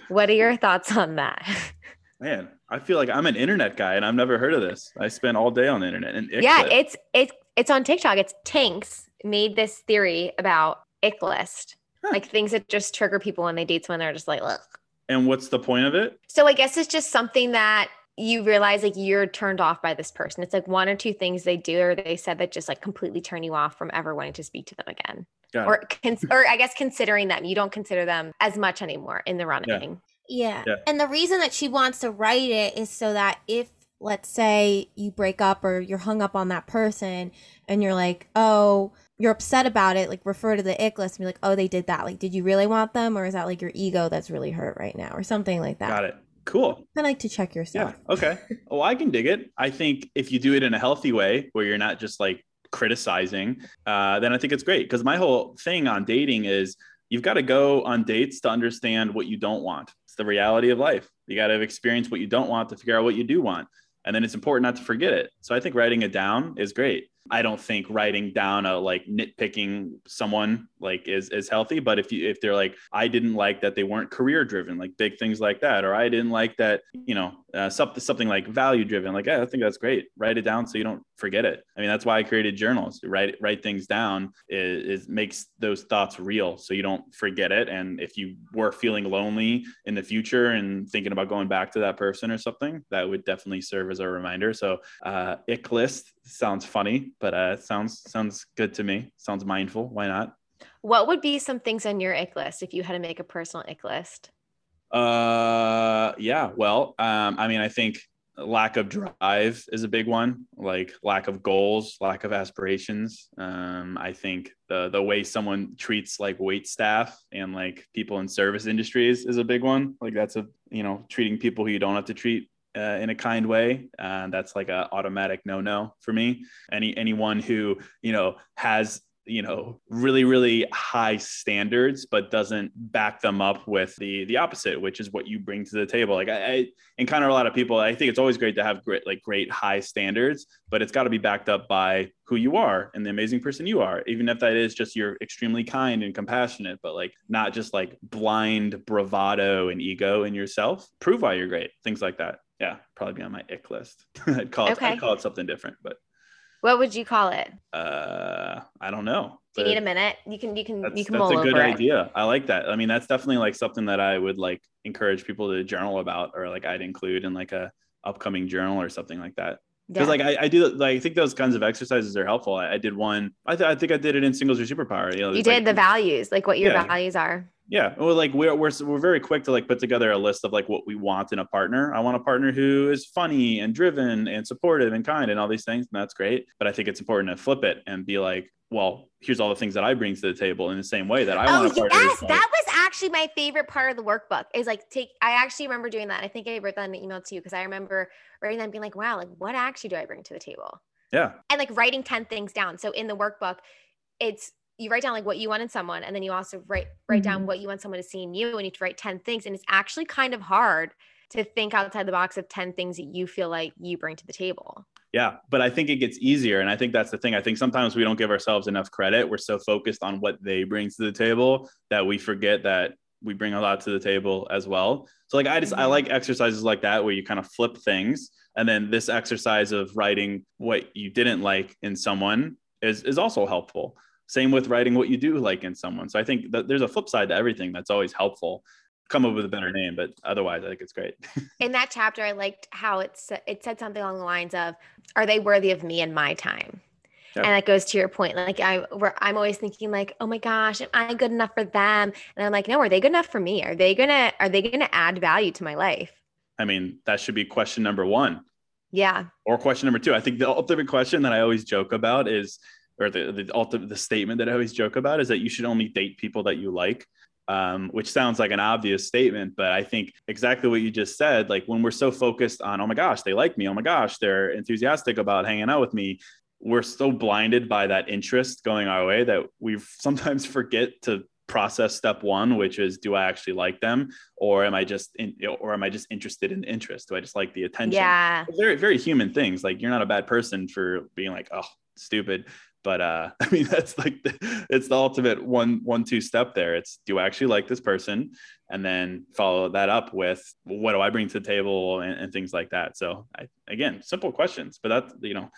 what are your thoughts on that? (laughs) Man, I feel like I'm an internet guy and I've never heard of this. I spend all day on the internet and yeah, list. it's it's it's on TikTok. It's Tanks made this theory about ick list, Huh. like things that just trigger people when they date someone. They're just like, Ugh. and what's the point of it? So I guess it's just something that you realize like you're turned off by this person. It's like one or two things they do or they said that just like completely turn you off from ever wanting to speak to them again. Got Or cons- or I guess considering them, you don't consider them as much anymore in the running. Yeah. Yeah. And the reason that she wants to write it is so that if, let's say, you break up or you're hung up on that person and you're like, oh, you're upset about it, like refer to the ick list and be like, oh, they did that. Like, did you really want them? Or is that like your ego that's really hurt right now or something like that? Got it. Cool. I like to check yourself. Yeah. Okay. Well, I can dig it. I think if you do it in a healthy way where you're not just like criticizing, uh, then I think it's great. Because my whole thing on dating is you've got to go on dates to understand what you don't want. It's the reality of life. You got to experience what you don't want to figure out what you do want. And then it's important not to forget it. So I think writing it down is great. I don't think writing down a like nitpicking someone like is is healthy. But if you if they're like, I didn't like that they weren't career driven, like big things like that, or I didn't like that, you know, uh, something something like value driven, like yeah, I think that's great. Write it down so you don't forget it. I mean, that's why I created journals. Write write things down is, is makes those thoughts real, so you don't forget it. And if you were feeling lonely in the future and thinking about going back to that person or something, that would definitely serve as a reminder. So, uh, ick list sounds funny, but uh, sounds sounds good to me. Sounds mindful. Why not? What would be some things on your ick list if you had to make a personal ick list? Uh, yeah. Well, um, I mean, I think lack of drive is a big one. Like lack of goals, lack of aspirations. Um, I think the the way someone treats like wait staff and like people in service industries is a big one. Like that's a you know treating people who you don't have to treat uh, in a kind way. Uh, that's like a automatic no no for me. Any anyone who you know has you know really really high standards but doesn't back them up with the the opposite which is what you bring to the table like i, I encounter a lot of people i think it's always great to have great like great high standards but it's got to be backed up by who you are and the amazing person you are even if that is just you're extremely kind and compassionate but like not just like blind bravado and ego in yourself prove why you're great things like that yeah probably be on my ick list (laughs) i'd call it Okay. i'd call it something different but What would you call it? uh i don't know Do you need a minute? You can you can you can that's a good over it. idea. I like that. I mean, that's definitely like something that I would like encourage people to journal about, or like I'd include in like a upcoming journal or something like that. Because Yeah. like I, I do like I think those kinds of exercises are helpful. I, I did one. I, th- I think I did it in Single is Your Superpower. You know, you did like- the values, like what your Yeah. values are. yeah. Well, like we're, we're we're very quick to like put together a list of like what we want in a partner. I want a partner who is funny and driven and supportive and kind and all these things, and that's great. But I think it's important to flip it and be like, well, here's all the things that I bring to the table in the same way that I oh want a partner. yes, like- that was actually my favorite part of the workbook. Is like take. I actually remember doing that. I think I wrote that in an email to you because I remember writing that and being like, wow, like what actually do I bring to the table? yeah. and like writing 10 things down. So in the workbook, it's you write down like what you want in someone, and then you also write write down mm-hmm. what you want someone to see in you, and you have to write 10 things. And it's actually kind of hard to think outside the box of 10 things that you feel like you bring to the table. Yeah, but I think it gets easier. And I think that's the thing. I think sometimes we don't give ourselves enough credit. We're so focused on what they bring to the table that we forget that we bring a lot to the table as well. So like I just I Mhm. like exercises like that where you kind of flip things. And then this exercise of writing what you didn't like in someone is is also helpful. Same with writing what you do like in someone. So I think that there's a flip side to everything that's always helpful. Come up with a better name, but otherwise I think it's great. (laughs) In that chapter, I liked how it's it said something along the lines of, "Are they worthy of me and my time?" Yeah. And that goes to your point. Like I, where I'm always thinking, like, "Oh my gosh, am I good enough for them?" And I'm like, "No, are they good enough for me? Are they gonna Are they gonna add value to my life?" I mean, that should be question number one. Yeah, or question number two. I think the ultimate question that I always joke about is, or the the ultimate the statement that I always joke about is that you should only date people that you like. Um, which sounds like an obvious statement, but I think exactly what you just said. Like when we're so focused on, oh my gosh, they like me. Oh my gosh, they're enthusiastic about hanging out with me. We're so blinded by that interest going our way that we (laughs) sometimes forget to process step one, which is, do I actually like them, or am I just in, or am I just interested in interest? Do I just like the attention? yeah, very very human things like you're not a bad person for being like oh stupid but uh (laughs) i mean that's like the, it's the ultimate one one two step there. It's do i actually like this person? And then follow that up with what do i bring to the table and, and things like that. So I, again simple questions but that you know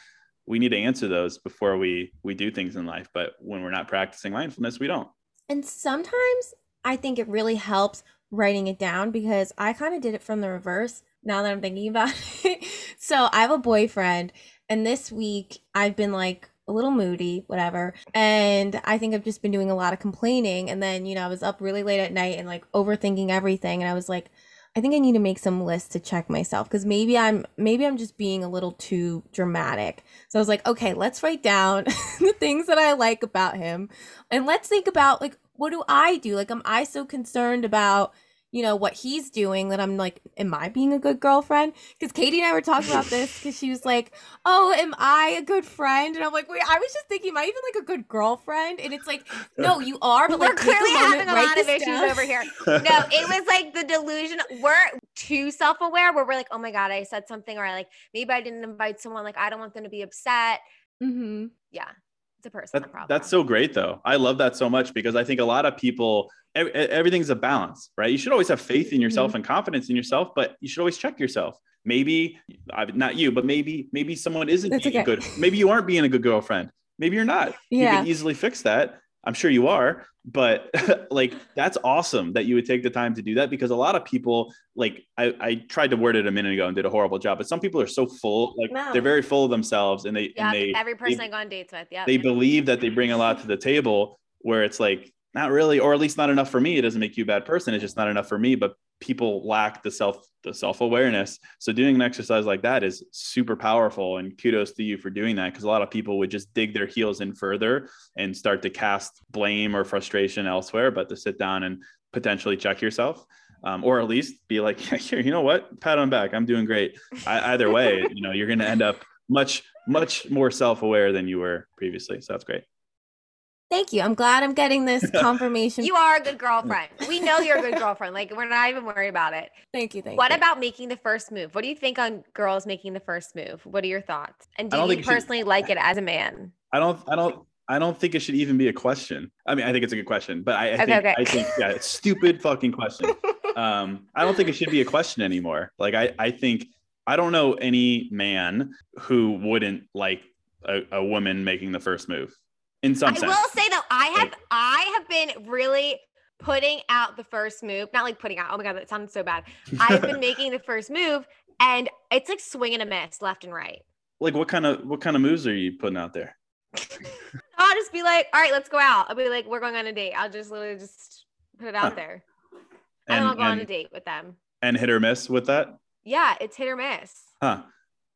we need to answer those before we we do things in life. But when we're not practicing mindfulness we don't. And sometimes I think it really helps writing it down because I kind of did it from the reverse now that I'm thinking about (laughs) it. so I have a boyfriend, and this week I've been like a little moody, whatever. And I think I've just been doing a lot of complaining. And then, you know, I was up really late at night and like overthinking everything. And I was like, I think I need to make some lists to check myself because maybe I'm maybe I'm just being a little too dramatic. So I was like, okay, let's write down (laughs) the things that I like about him and let's think about like what do I do? Like am I so concerned about you know what he's doing that I'm like, am I being a good girlfriend? Because Katie and I were talking about this because she was like, oh, am I a good friend? And I'm like, wait, I was just thinking, am I even like a good girlfriend? And it's like, no, you are, but we're like, clearly having a lot of issues down. over here. (laughs) No, it was like the delusion. We're too self-aware where we're like, oh my god, I said something, or i like maybe I didn't invite someone. Like I don't want them to be upset. Mm-hmm. Yeah, it's a personal That, problem. that's so great though. I love that so much because I think a lot of people ev- everything's a balance, right? You should always have faith in yourself mm-hmm. and confidence in yourself, but you should always check yourself. Maybe I- not you, but maybe maybe someone isn't That's being okay. good. Maybe you aren't being a good girlfriend. Maybe you're not. You Yeah. can easily fix that. I'm sure you are, but (laughs) like that's awesome that you would take the time to do that because a lot of people like I, I tried to word it a minute ago and did a horrible job, but some people are so full, like No. they're very full of themselves and they yeah. and they Every person they- I go on dates with. Yeah. they believe that they bring a lot to the table where it's like not really or at least not enough for me it doesn't make you a bad person it's just not enough for me but people lack the self the self-awareness. So doing an exercise like that is super powerful and kudos to you for doing that because a lot of people would just dig their heels in further and start to cast blame or frustration elsewhere but to sit down and potentially check yourself um, or at least be like (laughs) here you know what? Pat on back. I'm doing great. I, either way (laughs) you know you're going to end up much much more self-aware than you were previously. So that's great Thank you. I'm glad I'm getting this (laughs) confirmation. You are a good girlfriend. We know you're a good girlfriend. Like we're not even worried about it. thank you. Thank What you. about making the first move? What do you think on girls making the first move? What are your thoughts? And do you think you should- personally like it as a man? I don't, I don't, I don't think it should even be a question. I mean, I think it's a good question, but I, I Okay, think, okay. I think, yeah, it's stupid fucking question. (laughs) Um, I don't think it should be a question anymore. Like, I, I think I don't know any man who wouldn't like a, a woman making the first move. In some I sense, will say though, I have Like- I have been really putting out the first move. Not like putting out. Oh my god, that sounds so bad. (laughs) I've been making the first move, and it's like swinging a miss, left and right. like what kind of what kind of moves are you putting out there? (laughs) I'll just be like, all right, let's go out. I'll be like, we're going on a date. I'll just literally just put it out Huh. there. And, then I'll go on a date with them. and hit or miss with that. Yeah, it's hit or miss. Huh.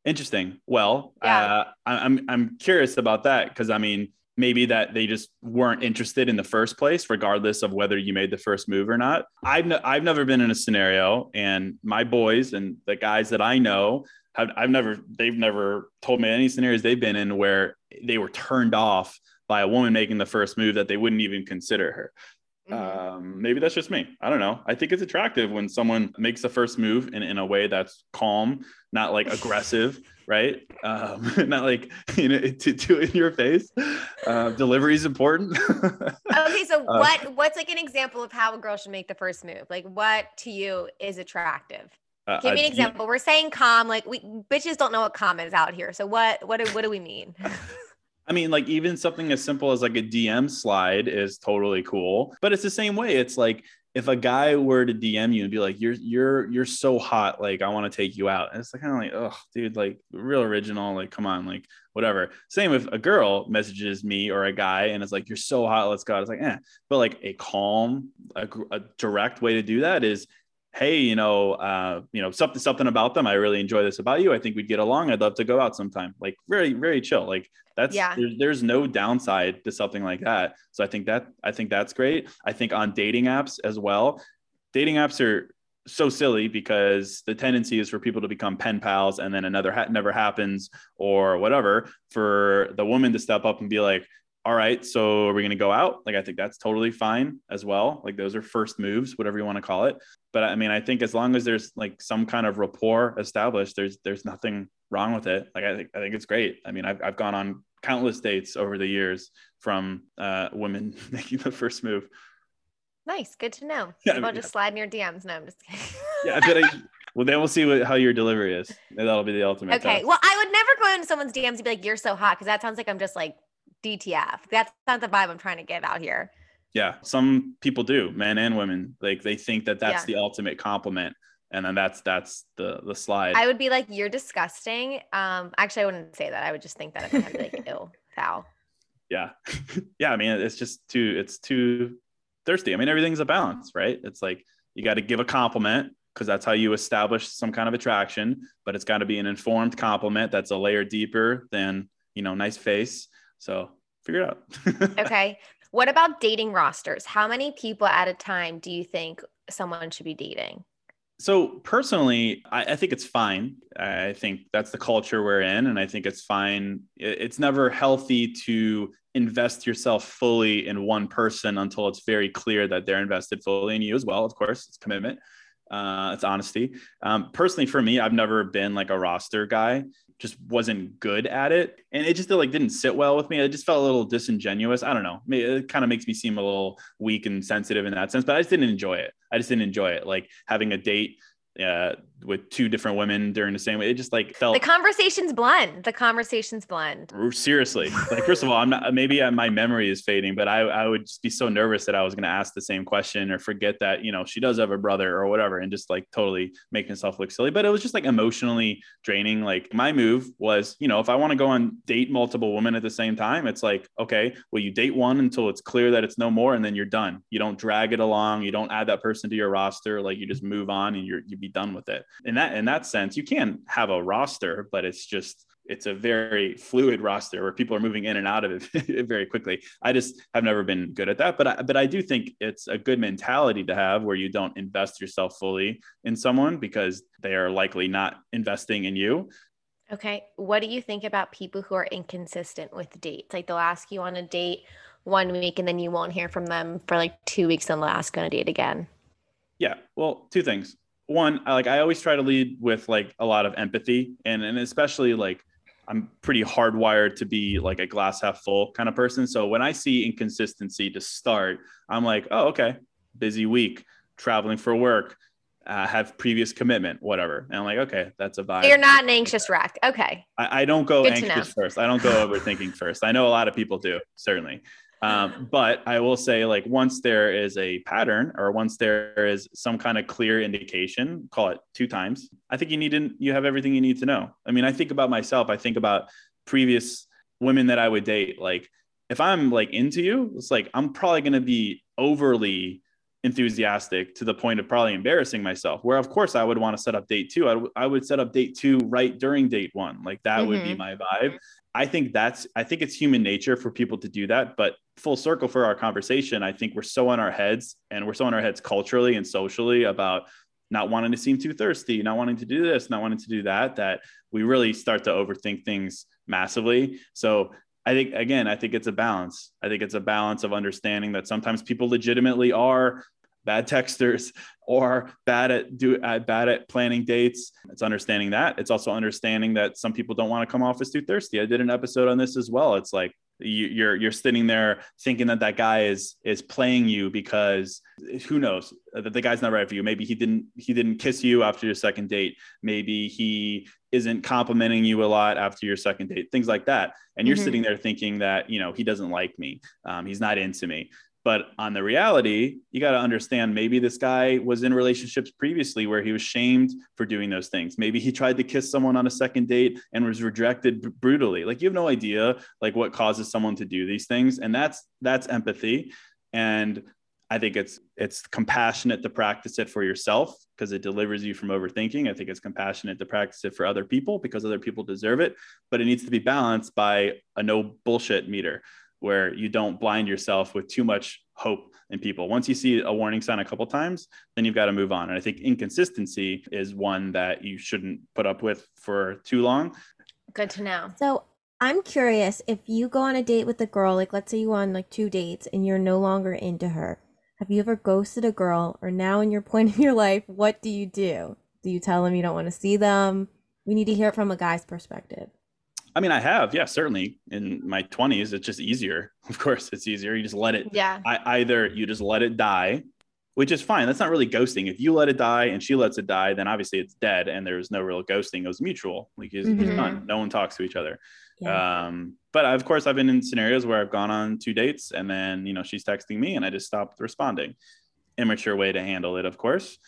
Interesting. Well, Yeah. uh, I, I'm I'm curious about that because I mean maybe that they just weren't interested in the first place, regardless of whether you made the first move or not. I've n- I've never been in a scenario, and my boys and the guys that I know have I've never they've never told me any scenarios they've been in where they were turned off by a woman making the first move that they wouldn't even consider her. Mm-hmm. Um, maybe that's just me. I don't know. I think it's attractive when someone makes the first move in, in a way that's calm, not like aggressive, (laughs) right? Um, (laughs) not like (laughs) you know to, to in your face. Uh, delivery is important. okay, so uh, what what's like an example of how a girl should make the first move? Like what to you is attractive? Uh, Give me an example. We're saying calm, like we bitches don't know what calm is out here. So what what do, what do we mean? I mean, like even something as simple as like a DM slide is totally cool. But it's the same way. It's like if a guy were to DM you and be like, "You're you're you're so hot, like I want to take you out," and it's like kind of like, "Oh, dude, like real original, like come on, like whatever." Same if a girl messages me or a guy and it's like, "You're so hot, let's go." It's like, eh. But like a calm, a, a direct way to do that is hey, you know, uh, you know, something something about them. I really enjoy this about you. I think we'd get along. I'd love to go out sometime. Like very, very chill. Like that's yeah. there's, there's no downside to something like that. So I think that I think that's great. I think on dating apps as well, dating apps are so silly because the tendency is for people to become pen pals and then another hat never happens or whatever for the woman to step up and be like all right, so are we going to go out? Like, I think that's totally fine as well. Like, those are first moves, whatever you want to call it. But I mean, I think as long as there's like some kind of rapport established, there's there's nothing wrong with it. Like, I think I think it's great. I mean, I've I've gone on countless dates over the years from uh, women (laughs) making the first move. Nice, good to know. (laughs) Yeah, about just slide in your DMs. No, I'm just kidding. yeah, but I, (laughs) well, then we'll see what, how your delivery is. That'll be the ultimate. Okay. Test. Well, I would never go into someone's DMs and be like, "You're so hot," because that sounds like I'm just like DTF. That's not the vibe I'm trying to give out here. Yeah, some people do, men and women. Like they think that that's yeah. the ultimate compliment, and then that's that's the the slide. I would be like, "You're disgusting." Um, actually, I wouldn't say that. I would just think that if I had like, (laughs) "Ew, foul." Yeah, (laughs) yeah. I mean, it's just too. It's too thirsty. I mean, everything's a balance, right? It's like you got to give a compliment because that's how you establish some kind of attraction, but it's got to be an informed compliment that's a layer deeper than you know, nice face so figure it out. (laughs) okay. What about dating rosters? How many people at a time do you think someone should be dating? So personally, I, I, think it's fine. I think that's the culture we're in, and I think it's fine. It's never healthy to invest yourself fully in one person until it's very clear that they're invested fully in you as well. Of course, it's commitment, uh, it's honesty. Um, personally, for me, I've never been like a roster guy just wasn't good at it. And it just like didn't sit well with me. It just felt a little disingenuous. I don't know. It kind of makes me seem a little weak and sensitive in that sense but i just didn't enjoy it. I just didn't enjoy it like having a date uh, with two different women during the same way. It just like felt the conversations blend. The conversations blend. Seriously, like first of all, I'm not. Maybe uh, my memory is fading, but I I would just be so nervous that I was going to ask the same question or forget that you know she does have a brother or whatever, and just like totally make myself look silly. But it was just like emotionally draining. Like my move was, you know, if I want to go on date multiple women at the same time, it's like okay, well you date one until it's clear that it's no more, and then you're done. You don't drag it along. You don't add that person to your roster. Like you just move on and you're you'd be done with it in that in that sense, you can have a roster, but it's just it's a very fluid roster where people are moving in and out of (laughs) it very quickly. I just have never been good at that, but I, but I do think it's a good mentality to have where you don't invest yourself fully in someone because they are likely not investing in you. Okay, what do you think about people who are inconsistent with dates? Like they'll ask you on a date one week and then you won't hear from them for like two weeks and they'll ask on a date again. Yeah, well, two things one, I, like I always try to lead with like a lot of empathy and and especially like I'm pretty hardwired to be like a glass half full kind of person. So when I see inconsistency to start, I'm like, oh, okay, busy week, traveling for work, uh, have previous commitment, whatever. And I'm like, okay, that's a vibe. You're not an anxious wreck. Okay. I, I don't go Good anxious first. I don't go overthinking first. I know a lot of people do, certainly. Um, (laughs) but I will say, like, once there is a pattern or once there is some kind of clear indication, call it two times, I think you need to, you have everything you need to know. I mean, I think about myself, I think about previous women that I would date. Like, if I'm like into you, it's like I'm probably going to be overly enthusiastic to the point of probably embarrassing myself. Where, of course, I would want to set up date two. I, w- I would set up date two right during date one. Like, that mm-hmm. would be mm-hmm. my vibe. I think that's I think it's human nature for people to do that. But full circle for our conversation, I think we're so in our heads and we're so in our heads culturally and socially about not wanting to seem too thirsty, not wanting to do this, not wanting to do that, that we really start to overthink things massively. So I think again, I think it's a balance. I think it's a balance of understanding that sometimes people legitimately are bad texters or bad at do bad at planning dates. It's understanding that. It's also understanding that some people don't want to come off as too thirsty. I did an episode on this as well. It's like you're you're sitting there thinking that that guy is is playing you because who knows? That the guy's not right for you. Maybe he didn't he didn't kiss you after your second date. Maybe he isn't complimenting you a lot after your second date things like that. And you're mm-hmm. sitting there thinking that you know he doesn't like me. Um, he's not into me but on the reality, you got to understand maybe this guy was in relationships previously where he was shamed for doing those things. Maybe he tried to kiss someone on a second date and was rejected b- brutally. Like you have no idea like what causes someone to do these things and that's that's empathy and I think it's it's compassionate to practice it for yourself because it delivers you from overthinking. I think it's compassionate to practice it for other people because other people deserve it, but it needs to be balanced by a no bullshit meter where you don't blind yourself with too much hope in people. Once you see a warning sign a couple times, then you've got to move on. And I think inconsistency is one that you shouldn't put up with for too long. Good to know. So I'm curious if you go on a date with a girl, like let's say you on like two dates and you're no longer into her. Have you ever ghosted a girl or now in your (laughs) point of your life, what do you do? Do you tell them you don't want to see them? We need to hear it from a guy's perspective. I mean, I have, yeah, certainly in my 20s. It's just easier. (laughs) Of course, it's easier. You just let it, yeah. I, either you just let it die, which is fine. That's not really ghosting. If you let it die and she lets it die, then obviously it's dead and there's no real ghosting. It was mutual. Like it's, mm-hmm. it's done. No one talks to each other. Yeah. Um, but of course, I've been in scenarios where I've gone on two dates and then, you know, she's texting me and I just stopped responding. Immature way to handle it, of course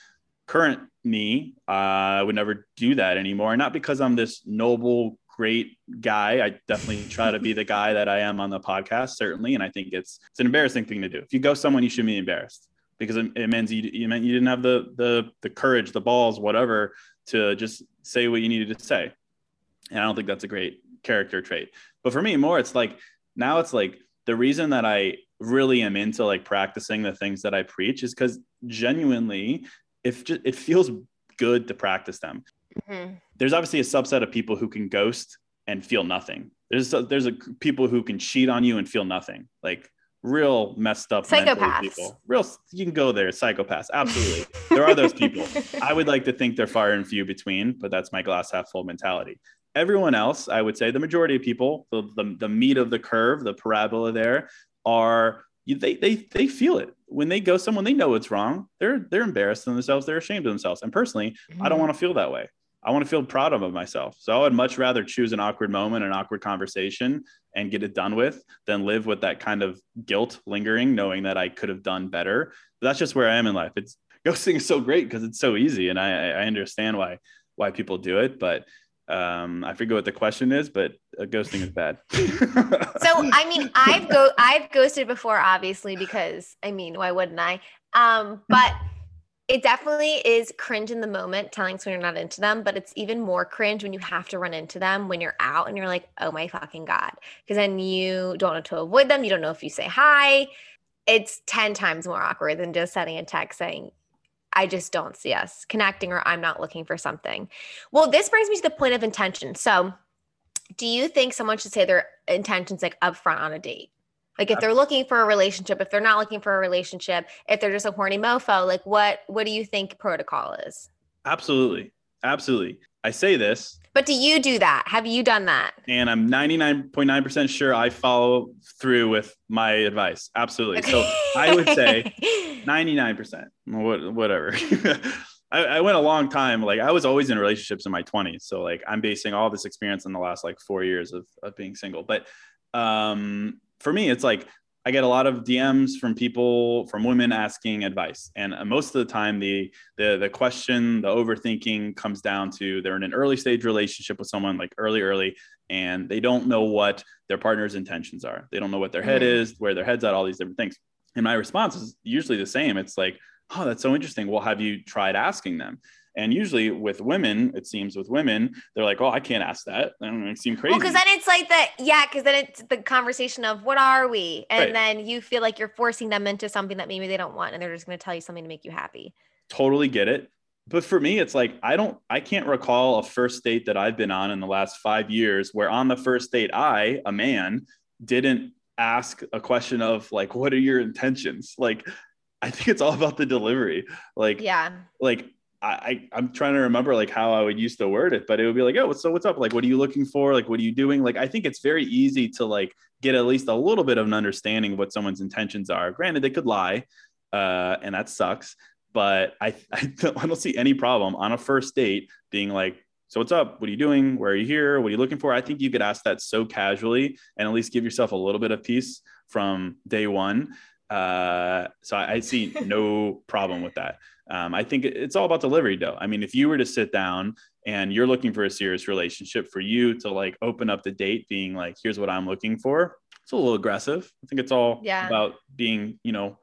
current me uh, would never do that anymore. Not because I'm this noble, great guy. I definitely try to be the guy that I am on the podcast, certainly. And I think it's it's an embarrassing thing to do. If you go someone, you should be embarrassed because it, it means you, you meant you didn't have the the the courage, the balls, whatever, to just say what you needed to say. And I don't think that's a great character trait. But for me, more it's like now it's like the reason that I really am into like practicing the things that I preach is because genuinely, if just, it feels good to practice them. Mm-hmm. There's obviously a subset of people who can ghost and feel nothing. There's a, there's a people who can cheat on you and feel nothing, like real messed up psychopaths. People. Real, you can go there. Psychopaths, absolutely. (laughs) there are those people. I would like to think they're far and few between, but that's my glass half full mentality. Everyone else, I would say, the majority of people, the, the, the meat of the curve, the parabola there, are they they they feel it when they go someone they know it's wrong they're they're embarrassed of themselves they're ashamed of themselves and personally mm-hmm. i don't mm-hmm. want to feel that way I want to feel proud of myself. So I would much rather choose an awkward moment, an awkward conversation and get it done with than live with that kind of guilt lingering, knowing that I could have done better. But that's just where I am in life. It's (laughs) ghosting is so great because it's so easy. And I, I understand why, why people do it, but um, I forget what the question is, but uh, ghosting is bad. (laughs) so, I mean, I've go, I've ghosted before, obviously, because I mean, why wouldn't I? Um, but it definitely is cringe in the moment telling someone you're not into them, but it's even more cringe when you have to run into them when you're out and you're like, oh my fucking God. Because then you don't know to avoid them. You don't know if you say hi. It's 10 times more awkward than just sending a text saying, I just don't see us connecting or I'm not looking for something. Well, this brings me to the point of intention. So, do you think someone should say their intentions like upfront on a date? Like if they're looking for a relationship, if they're not looking for a relationship, if they're just a horny mofo, like what what do you think protocol is? Absolutely. Absolutely. I say this. But do you do that? Have you done that? And I'm 99.9% sure I follow through with my advice. Absolutely. Okay. So I would say 99%, (laughs) whatever. (laughs) I, I, went a long time. Like I was always in relationships in my 20s. So like I'm basing all this experience in the last like four years of, of being single. But um, for me, it's like I get a lot of DMs from people, from women asking advice, and uh, most of the time, the the the question, the overthinking comes down to they're in an early stage relationship with someone, like early, early, and they don't know what their partner's intentions are. They don't know what their head mm-hmm. is, where their head's at, all these different things. And my response is usually the same. It's like, oh, that's so interesting. Well, have you tried asking them? And usually with women, it seems with women, they're like, oh, I can't ask that. I don't know, it seems crazy. Well, because then it's like the, yeah, because then it's the conversation of what are we? And right. then you feel like you're forcing them into something that maybe they don't want and they're just going to tell you something to make you happy. Totally get it. But for me, it's like I don't, I can't recall a first date that I've been on in the last five years where on the first date, I, a man, didn't ask a question of like, what are your intentions? Like, I think it's all about the delivery. Like, yeah, like I, I am trying to remember like how I would use to word it, but it would be like, oh, so what's up? Like, what are you looking for? Like, what are you doing? Like, I think it's very easy to like get at least a little bit of an understanding of what someone's intentions are. Granted, they could lie, uh, and that sucks. But I I (laughs) don't, I don't see any problem on a first date being like, so what's up? What are you doing? Where are you here? What are you looking for? I think you could ask that so casually and at least give yourself a little bit of peace from day one. Uh, so I, I see no problem with that. Um, I think it's all about delivery, though. I mean, if you were to sit down and you're looking for a serious relationship, for you to like open up the date, being like, "Here's what I'm looking for," it's a little aggressive. I think it's all yeah. about being, you know,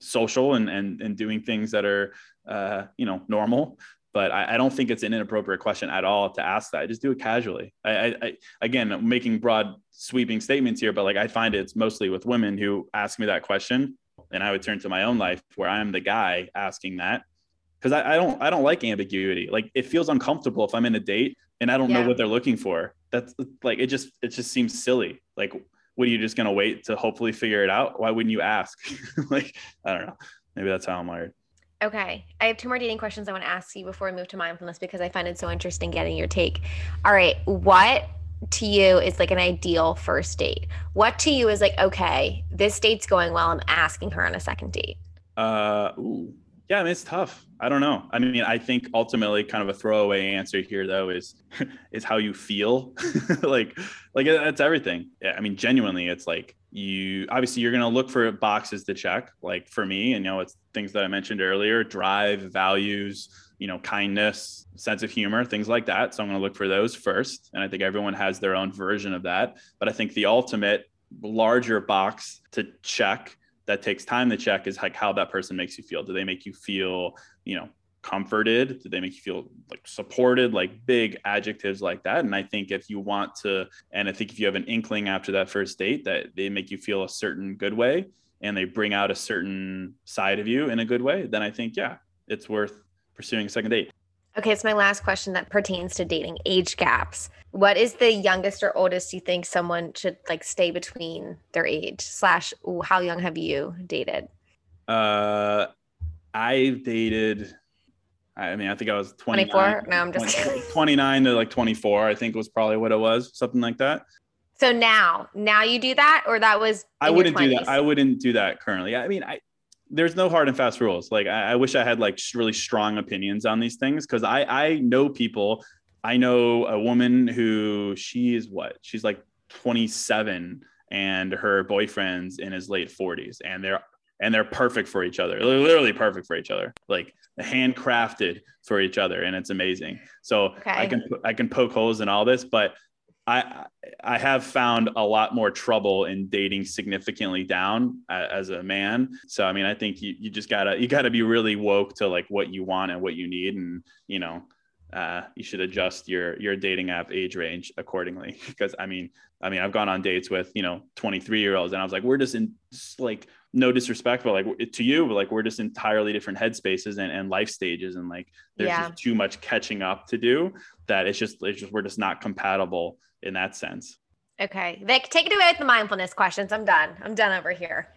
social and and and doing things that are, uh, you know, normal. But I, I, don't think it's an inappropriate question at all to ask that. Just do it casually. I, I, I again, making broad sweeping statements here, but like I find it's mostly with women who ask me that question and I would turn to my own life where I'm the guy asking that because I, I, don't I don't like ambiguity. Like it feels uncomfortable if I'm in a date and I don't yeah. know what they're looking for. That's like it just it just seems silly. Like what are you just gonna wait to hopefully figure it out? Why wouldn't you ask? (laughs) like I don't know. Maybe that's how I'm wired. Okay. I have two more dating questions I want to ask you before we move to mindfulness because I find it so interesting getting your take. All right. What to you is like an ideal first date? What to you is like, okay, this date's going well. I'm asking her on a second date. Uh, ooh. yeah, I mean, it's tough. I don't know. I mean, I think ultimately, kind of a throwaway answer here, though, is (laughs) is how you feel. (laughs) like, like that's everything. Yeah, I mean, genuinely, it's like you obviously you're gonna look for boxes to check. Like for me, and you know, it's things that I mentioned earlier: drive, values, you know, kindness, sense of humor, things like that. So I'm going to look for those first. And I think everyone has their own version of that. But I think the ultimate larger box to check that takes time to check is like how that person makes you feel. Do they make you feel, you know, comforted? Do they make you feel like supported? Like big adjectives like that. And I think if you want to, and I think if you have an inkling after that first date that they make you feel a certain good way and they bring out a certain side of you in a good way, then I think, yeah, it's worth pursuing a second date. Okay, it's my last question that pertains to dating age gaps. What is the youngest or oldest you think someone should like stay between their age? Slash, how young have you dated? Uh, I've dated. I mean, I think I was 24. No, I'm just 20, (laughs) 29 to like 24. I think was probably what it was, something like that. So now, now you do that, or that was? I wouldn't do that. I wouldn't do that currently. I mean, I there's no hard and fast rules. Like I, I wish I had like really strong opinions on these things because I I know people. I know a woman who she is what she's like 27 and her boyfriend's in his late 40s and they're and they're perfect for each other they're literally perfect for each other like handcrafted for each other and it's amazing so okay. i can i can poke holes in all this but I I have found a lot more trouble in dating significantly down as a man. So I mean, I think you, you just gotta you gotta be really woke to like what you want and what you need, and you know, uh, you should adjust your your dating app age range accordingly. (laughs) because I mean, I mean, I've gone on dates with you know 23 year olds, and I was like, we're just in just like no disrespect, but like to you, but like we're just entirely different headspaces and, and life stages, and like there's yeah. just too much catching up to do that it's just it's just we're just not compatible in that sense. Okay. Vic, take it away with the mindfulness questions. I'm done. I'm done over here.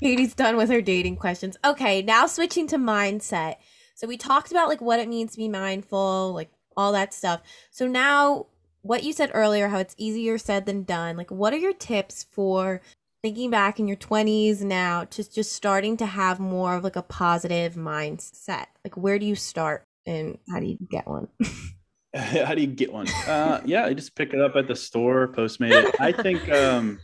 Katie's done with her dating questions. Okay, now switching to mindset. So we talked about like what it means to be mindful, like all that stuff. So now what you said earlier, how it's easier said than done. Like what are your tips for thinking back in your 20s now to just starting to have more of like a positive mindset? Like where do you start and how do you get one? (laughs) (laughs) How do you get one? Uh, yeah, I just pick it up at the store, Postmate it. I think, um,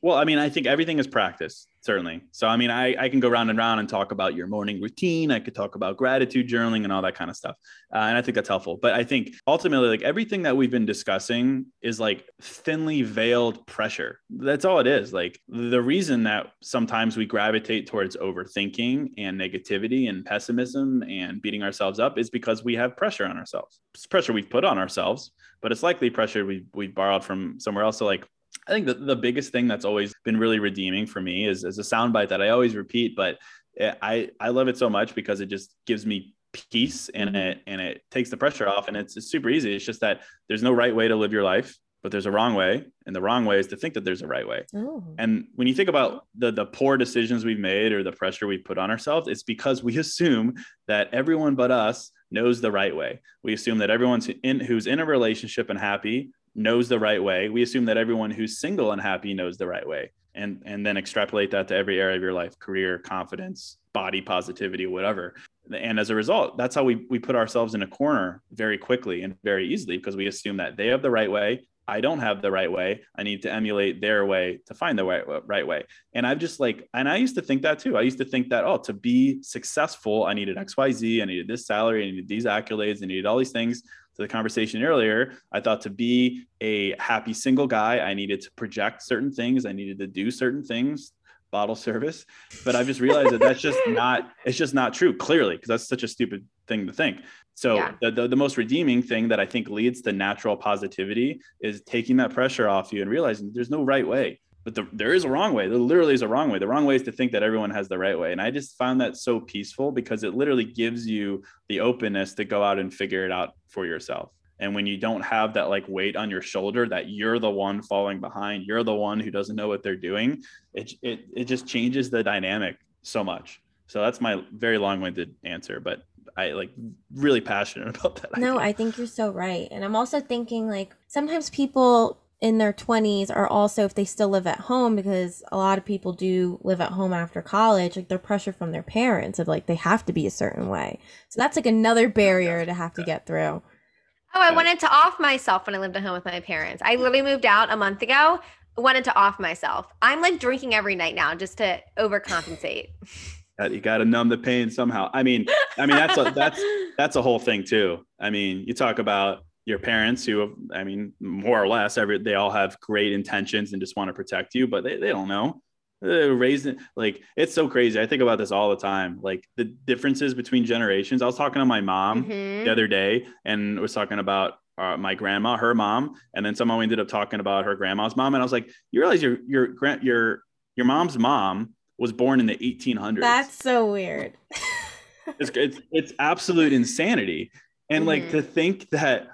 well, I mean, I think everything is practice certainly. So, I mean, I, I can go round and round and talk about your morning routine. I could talk about gratitude journaling and all that kind of stuff. Uh, and I think that's helpful. But I think ultimately, like everything that we've been discussing is like thinly veiled pressure. That's all it is. Like the reason that sometimes we gravitate towards overthinking and negativity and pessimism and beating ourselves up is because we have pressure on ourselves. It's pressure we've put on ourselves, but it's likely pressure we we borrowed from somewhere else. So like I think the, the biggest thing that's always been really redeeming for me is, is a soundbite that I always repeat, but eh, I, I love it so much because it just gives me peace and it and it takes the pressure off and it's, it's super easy. It's just that there's no right way to live your life. but there's a wrong way. And the wrong way is to think that there's a right way. Ooh. And when you think about the the poor decisions we've made or the pressure we put on ourselves, it's because we (laughs) assume that everyone but us knows the right way. We assume that everyone in who's in a relationship and happy knows the right way. We assume that everyone who's single and happy knows the right way. And and then extrapolate that to every area of your life, career, confidence, body positivity, whatever. And as a result, that's how we we put ourselves in a corner very quickly and very easily because we assume that they have the right way I don't have the right way. I need to emulate their way to find the right, right way. And I've just like, and I used to think that too. I used to think that, oh, to be successful, I needed XYZ, I needed this salary, I needed these accolades, I needed all these things. To the conversation earlier, I thought to be a happy single guy, I needed to project certain things, I needed to do certain things bottle service. But i've just realized that that's just not it's just not true clearly because that's such a stupid thing to think. So yeah. the, the, the, most redeeming thing that i think leads to natural positivity is taking that pressure off you and realizing there's no right way but the, there is a wrong way. There literally is a wrong way. The wrong way is to think that everyone has the right way. And i just found that so peaceful because it literally gives you the openness to go out and figure it out for yourself. And when you don't have that like weight on your shoulder that you're the one falling behind you're the one who doesn't know what they're doing it it, it just changes the dynamic so much. So that's my very long-winded answer but i like really passionate (laughs) about that no idea. i think you're so right. And i'm also thinking like sometimes people in their 20s are also if they still live at home because a lot of people do live at home after college like they're pressure from their parents of like they have to be a certain way so that's like another barrier to have to get through Oh, I wanted to off myself when I lived at home with my parents. I literally moved out a month ago. Wanted to off myself. I'm like drinking every night now just to overcompensate. (laughs) you got to numb the pain somehow. I mean, I mean that's a that's (laughs) that's a whole thing too. I mean, you talk about your parents who have, I mean, more or less, every they all have great intentions and just want to protect you, but they, they don't know raising like it's so crazy. I think about this all the time. Like the differences between generations. I was talking to my mom mm-hmm. the other day and was talking about uh, my grandma, her mom, and then somehow we ended up talking about her grandma's mom. And I was like, you realize your your grand your your mom's mom was born in the 1800s. That's so weird. it's, it's it's absolute insanity. And mm-hmm. like to think that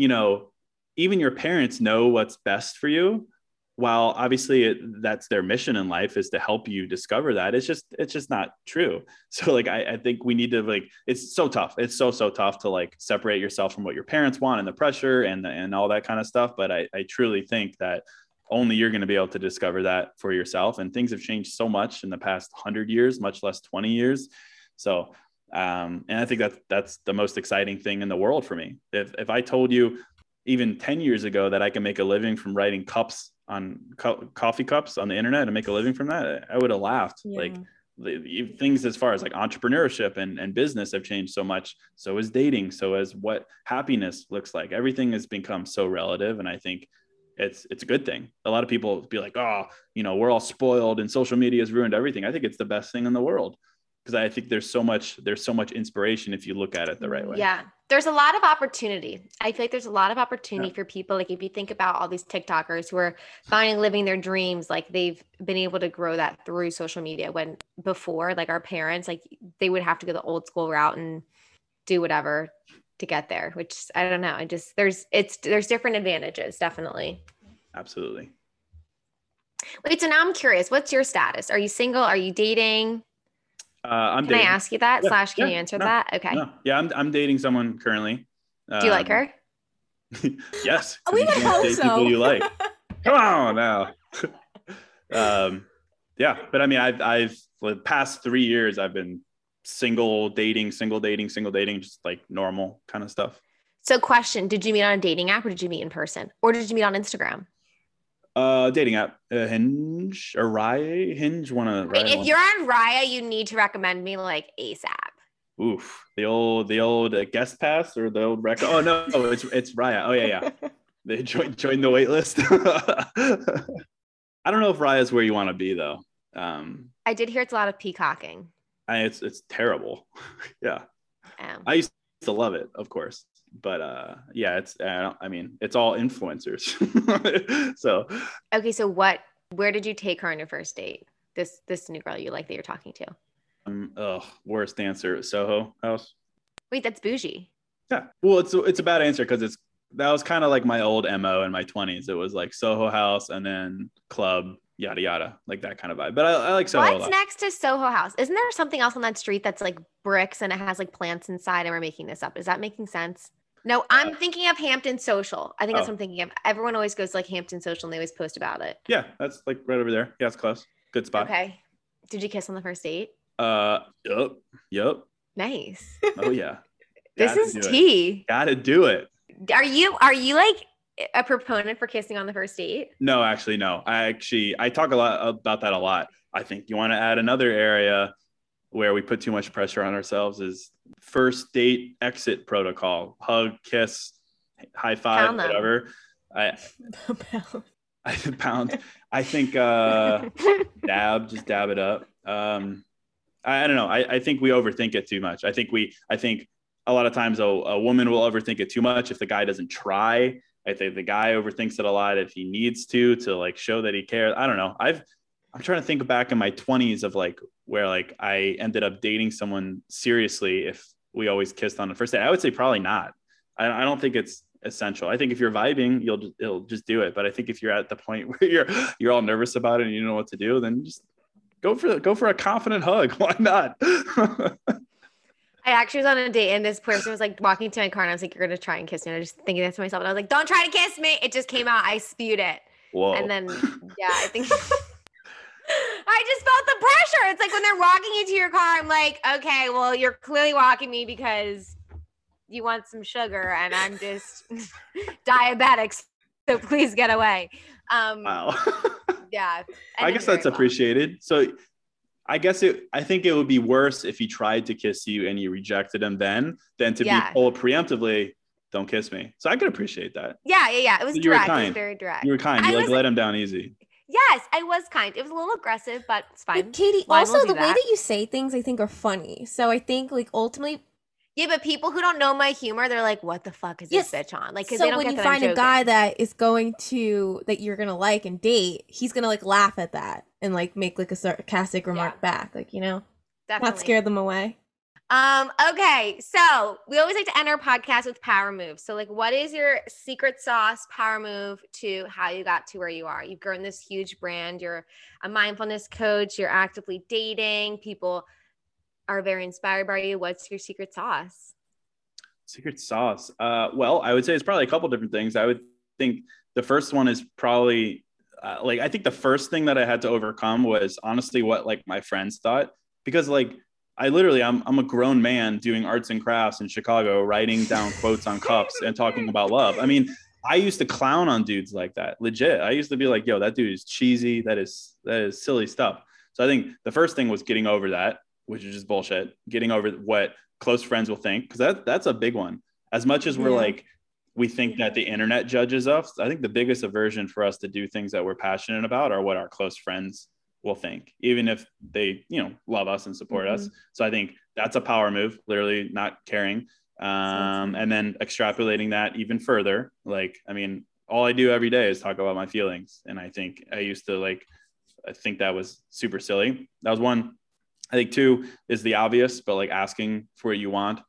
you know even your parents know what's best for you while obviously it, that's their mission in life is to help you discover that. It's just it's just not true. (laughs) So like I, I, think we need to like it's so tough. It's so so tough to like separate yourself from what your parents want and the pressure and and all that kind of stuff but i, I truly think that only you're going to be able to discover that for yourself and things have changed so much in the past 100 years much less 20 years. So um, and i think that that's the most exciting thing in the world for me if, if i told you even 10 years ago that i can make a living from writing cups on co- coffee cups on the internet and make a living from that, I would have laughed. Yeah. Like the, things as far as like entrepreneurship and, and business have changed so much. So is dating. So as what happiness looks like. Everything has become so relative. And I think it's it's a good thing. A lot of people be like, oh, you know, we're all spoiled and social media has ruined everything. I think it's the best thing in the world because I think there's so much there's so much inspiration if you look at it the right way. Yeah. There's a lot of opportunity. I feel like there's a lot of opportunity yeah. for people. Like if you think about all these TikTokers who are finally living their dreams, like they've been able to grow that through social media when before, like our parents, like they would have to go the old school route and do whatever to get there, which I don't know. I just there's it's there's different advantages, definitely. Absolutely. Wait, so now I'm curious. What's your status? Are you single? Are you dating? Uh, I'm can dating. I ask you that? Yeah, Slash, can yeah, you answer no, that? Okay. No. Yeah, I'm I'm dating someone currently. Um, Do you like her? (laughs) yes. (laughs) we you hope so. People you like. (laughs) Come on now. um, yeah, but I mean, I've I've the past three years I've been single dating, single dating, single dating, just like normal kind of stuff. So, question: Did you meet on a dating app, or did you meet in person, or did you meet on Instagram? Uh, dating app, uh, Hinge or Raya. Hinge, one of. Raya if one. you're on Raya, you need to recommend me like ASAP. Oof, the old the old uh, guest pass or the old record. Oh no, oh, it's it's Raya. Oh yeah, yeah. (laughs) they join join the wait list. (laughs) I don't know if Raya is where you want to be though. Um, I did hear it's a lot of peacocking. I, it's it's terrible. (laughs) yeah, um, I used to love it, of course but uh yeah it's uh, i mean it's all influencers (laughs) so okay so what where did you take her on your first date this this new girl you like that you're talking to um oh worst answer soho house wait that's bougie yeah well it's it's a bad answer because it's that was kind of like my old mo in my 20s. It was like Soho House and then club, yada yada, like that kind of vibe. But I, I like Soho. What's next to Soho House? Isn't there something else on that street that's like bricks and it has like plants inside? And we're making this up. Is that making sense? No, I'm thinking of Hampton Social. I think that's Oh. what I'm thinking of. Everyone always goes to, like Hampton Social and they always post about it. Yeah, that's like right over there. Yeah, it's close. Good spot. Okay. Did you kiss on the first date? Uh, yep, yep. Nice. Oh yeah. (laughs) this Gotta is do it. tea. Gotta do it. Are you are you like a proponent for kissing on the first date? No, actually, no. I actually I talk a lot about that a lot. I think you want to add another area where we put too much pressure on ourselves is first date exit protocol. Hug, kiss, high five, Pound whatever. I (laughs) I (laughs) pound. I think uh (laughs) dab, just dab it up. Um I, I don't know. I, I think we overthink it too much. I think we I think a lot of times a, a woman will overthink it too much if the guy doesn't try. I think the guy overthinks it a lot if he needs to to like show that he cares. I don't know. I've I'm trying to think back in my 20s of like where like I ended up dating someone seriously if we always kissed on the first date. I would say probably not. I, I don't think it's essential. I think if you're vibing, you'll just, it'll just do it. But I think if you're at the point (laughs) where you're you're all nervous about it and you don't know what to do, then just go for go for a confident hug. (laughs) Why not? (laughs) I actually was on a date and this person was like walking to my car and I was like, You're gonna try and kiss me. And I was just thinking that to myself. And I was like, Don't try to kiss me. It just came out. I spewed it. Whoa. And then yeah, I think I just felt the pressure. It's like when they're walking into your car, I'm like, okay, well, you're clearly walking me because you want some sugar and I'm just (laughs) diabetic. So please get away. Um wow. (laughs) yeah. I guess that's well. appreciated. So I guess it I think it would be worse if he tried to kiss you and you rejected him then than to Yeah. be told preemptively, don't kiss me. So I could appreciate that. Yeah, yeah, yeah. It was You were direct. It was kind. very direct. You were kind. I You like was- let him down easy. Yes, I was kind. It was a little aggressive, but it's fine. But Katie, Mine also the way that. that you say things, I think, are funny. So I think, like, ultimately, Yeah, but people who don't know my humor, they're like, "What the fuck is Yes. this bitch on?" Like, so when you that find a guy that is going to that you're gonna like and date, he's gonna like laugh at that and like make like a sarcastic remark back, like you know, Definitely. not scare them away. Um. Okay. So we always like to end our podcast with power moves. So, like, what is your secret sauce power move to how you got to where you are? You've grown this huge brand. You're a mindfulness coach. You're actively dating. People are very inspired by you. What's your secret sauce? Secret sauce. Uh, well, I would say it's probably a couple different things. I would think the first one is probably uh, like I think the first thing that I had to overcome was honestly what like my friends thought because like I literally I'm I'm a grown man doing arts and crafts in Chicago, writing down (laughs) quotes on cups and talking about love. I mean, I used to clown on dudes like that. Legit. I used to be like, "Yo, that dude is cheesy. That is that is silly stuff." So I think the first thing was getting over that, which is just bullshit. Getting over what close friends will think because that that's a big one. As much as we're Yeah. like we think that the internet judges us, I think the biggest aversion for us to do things that we're passionate about are what our close friends will think, even if they, you know, love us and support us. So I think that's a power move, literally not caring. Um, and then extrapolating that even further. Like, I mean, all I do every day is talk about my feelings. And I think I used to like, I think that was super silly. That was one. I think two is the obvious, but like asking for what you want.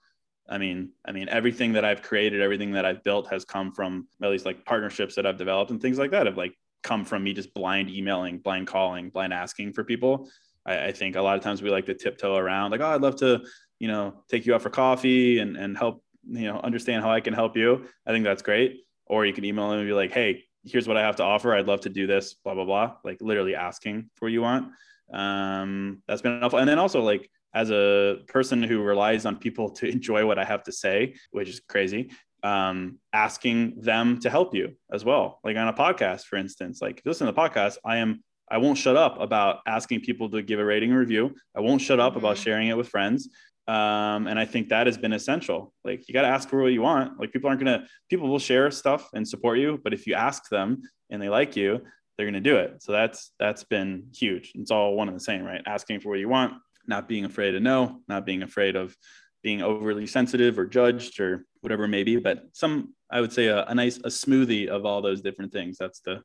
I mean, I mean, everything that I've created, everything that I've built has come from at least like partnerships that I've developed and things like that have like come from me just blind emailing, blind calling, blind asking for people. I, I think a lot of times we like to tiptoe around, like, oh, I'd love to, you know, take you out for coffee and and help, you know, understand how I can help you. I think that's great. Or you can email them and be like, hey, here's what I have to offer. I'd love to do this, blah, blah, blah. Like literally asking for what you want. Um, that's been helpful. And then also like as a person who relies on people to (laughs) enjoy what I have to say, which is crazy, um, asking them to help you as well. Like on a podcast, for instance, like if you listen to the podcast, I am I won't shut up about asking people to give a rating and review. I won't shut up about Mhm. sharing it with friends. Um, and I think that has been essential. Like you got to ask for what you want. Like people aren't gonna people will share stuff and support you, but if you ask them and they like you, they're gonna do it. So that's that's been huge. It's all one and the same, right? Asking for what you want, not being afraid of no, not being afraid of being overly sensitive or judged or whatever it may be. But some, I would say, a, a nice a smoothie of all those different things. That's the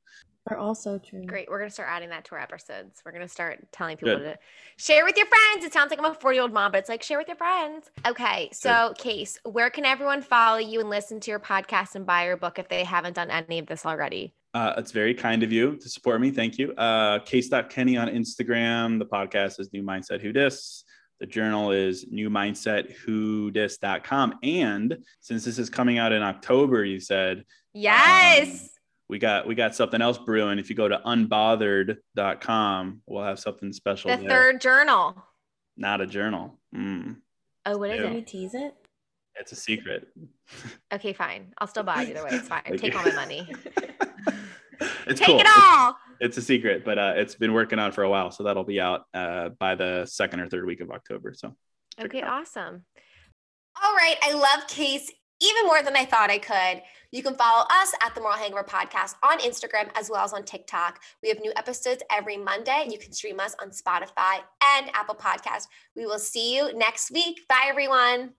are also true. Great. We're gonna start adding that to our episodes. We're gonna start telling people Good. to share with your friends. It sounds like I'm a 40 year old mom, but it's like share with your friends. Okay. So, Case, where can everyone follow you and listen to your podcast and buy your book if they haven't done any of this already? Uh, it's very kind of you to support me. Thank you. Uh, Case.Kenny on Instagram. The podcast is New Mindset Who Dis. The journal is newmindsetwhodis.com. And since this is coming out in October, you said Yes. Um, we got we got something else brewing. If you go to unbothered.com, we'll have something special the there. third journal. Not a journal. Mm, Oh, what is Yeah. Can it? we tease it? it's a secret. (laughs) Okay, fine. I'll still buy it either way. It's fine. Take all my money. (laughs) it's Take cool. it all. It's, it's a secret, but uh, it's been working on for a while, so that'll be out uh, by the second or third week of October. So Okay, awesome. All right. I love Case even more than I thought I could. You can follow us at the Moral Hangover Podcast on Instagram as well as on TikTok. We have new episodes every Monday. You can stream us on Spotify and Apple Podcast. We will see you next week. Bye, everyone.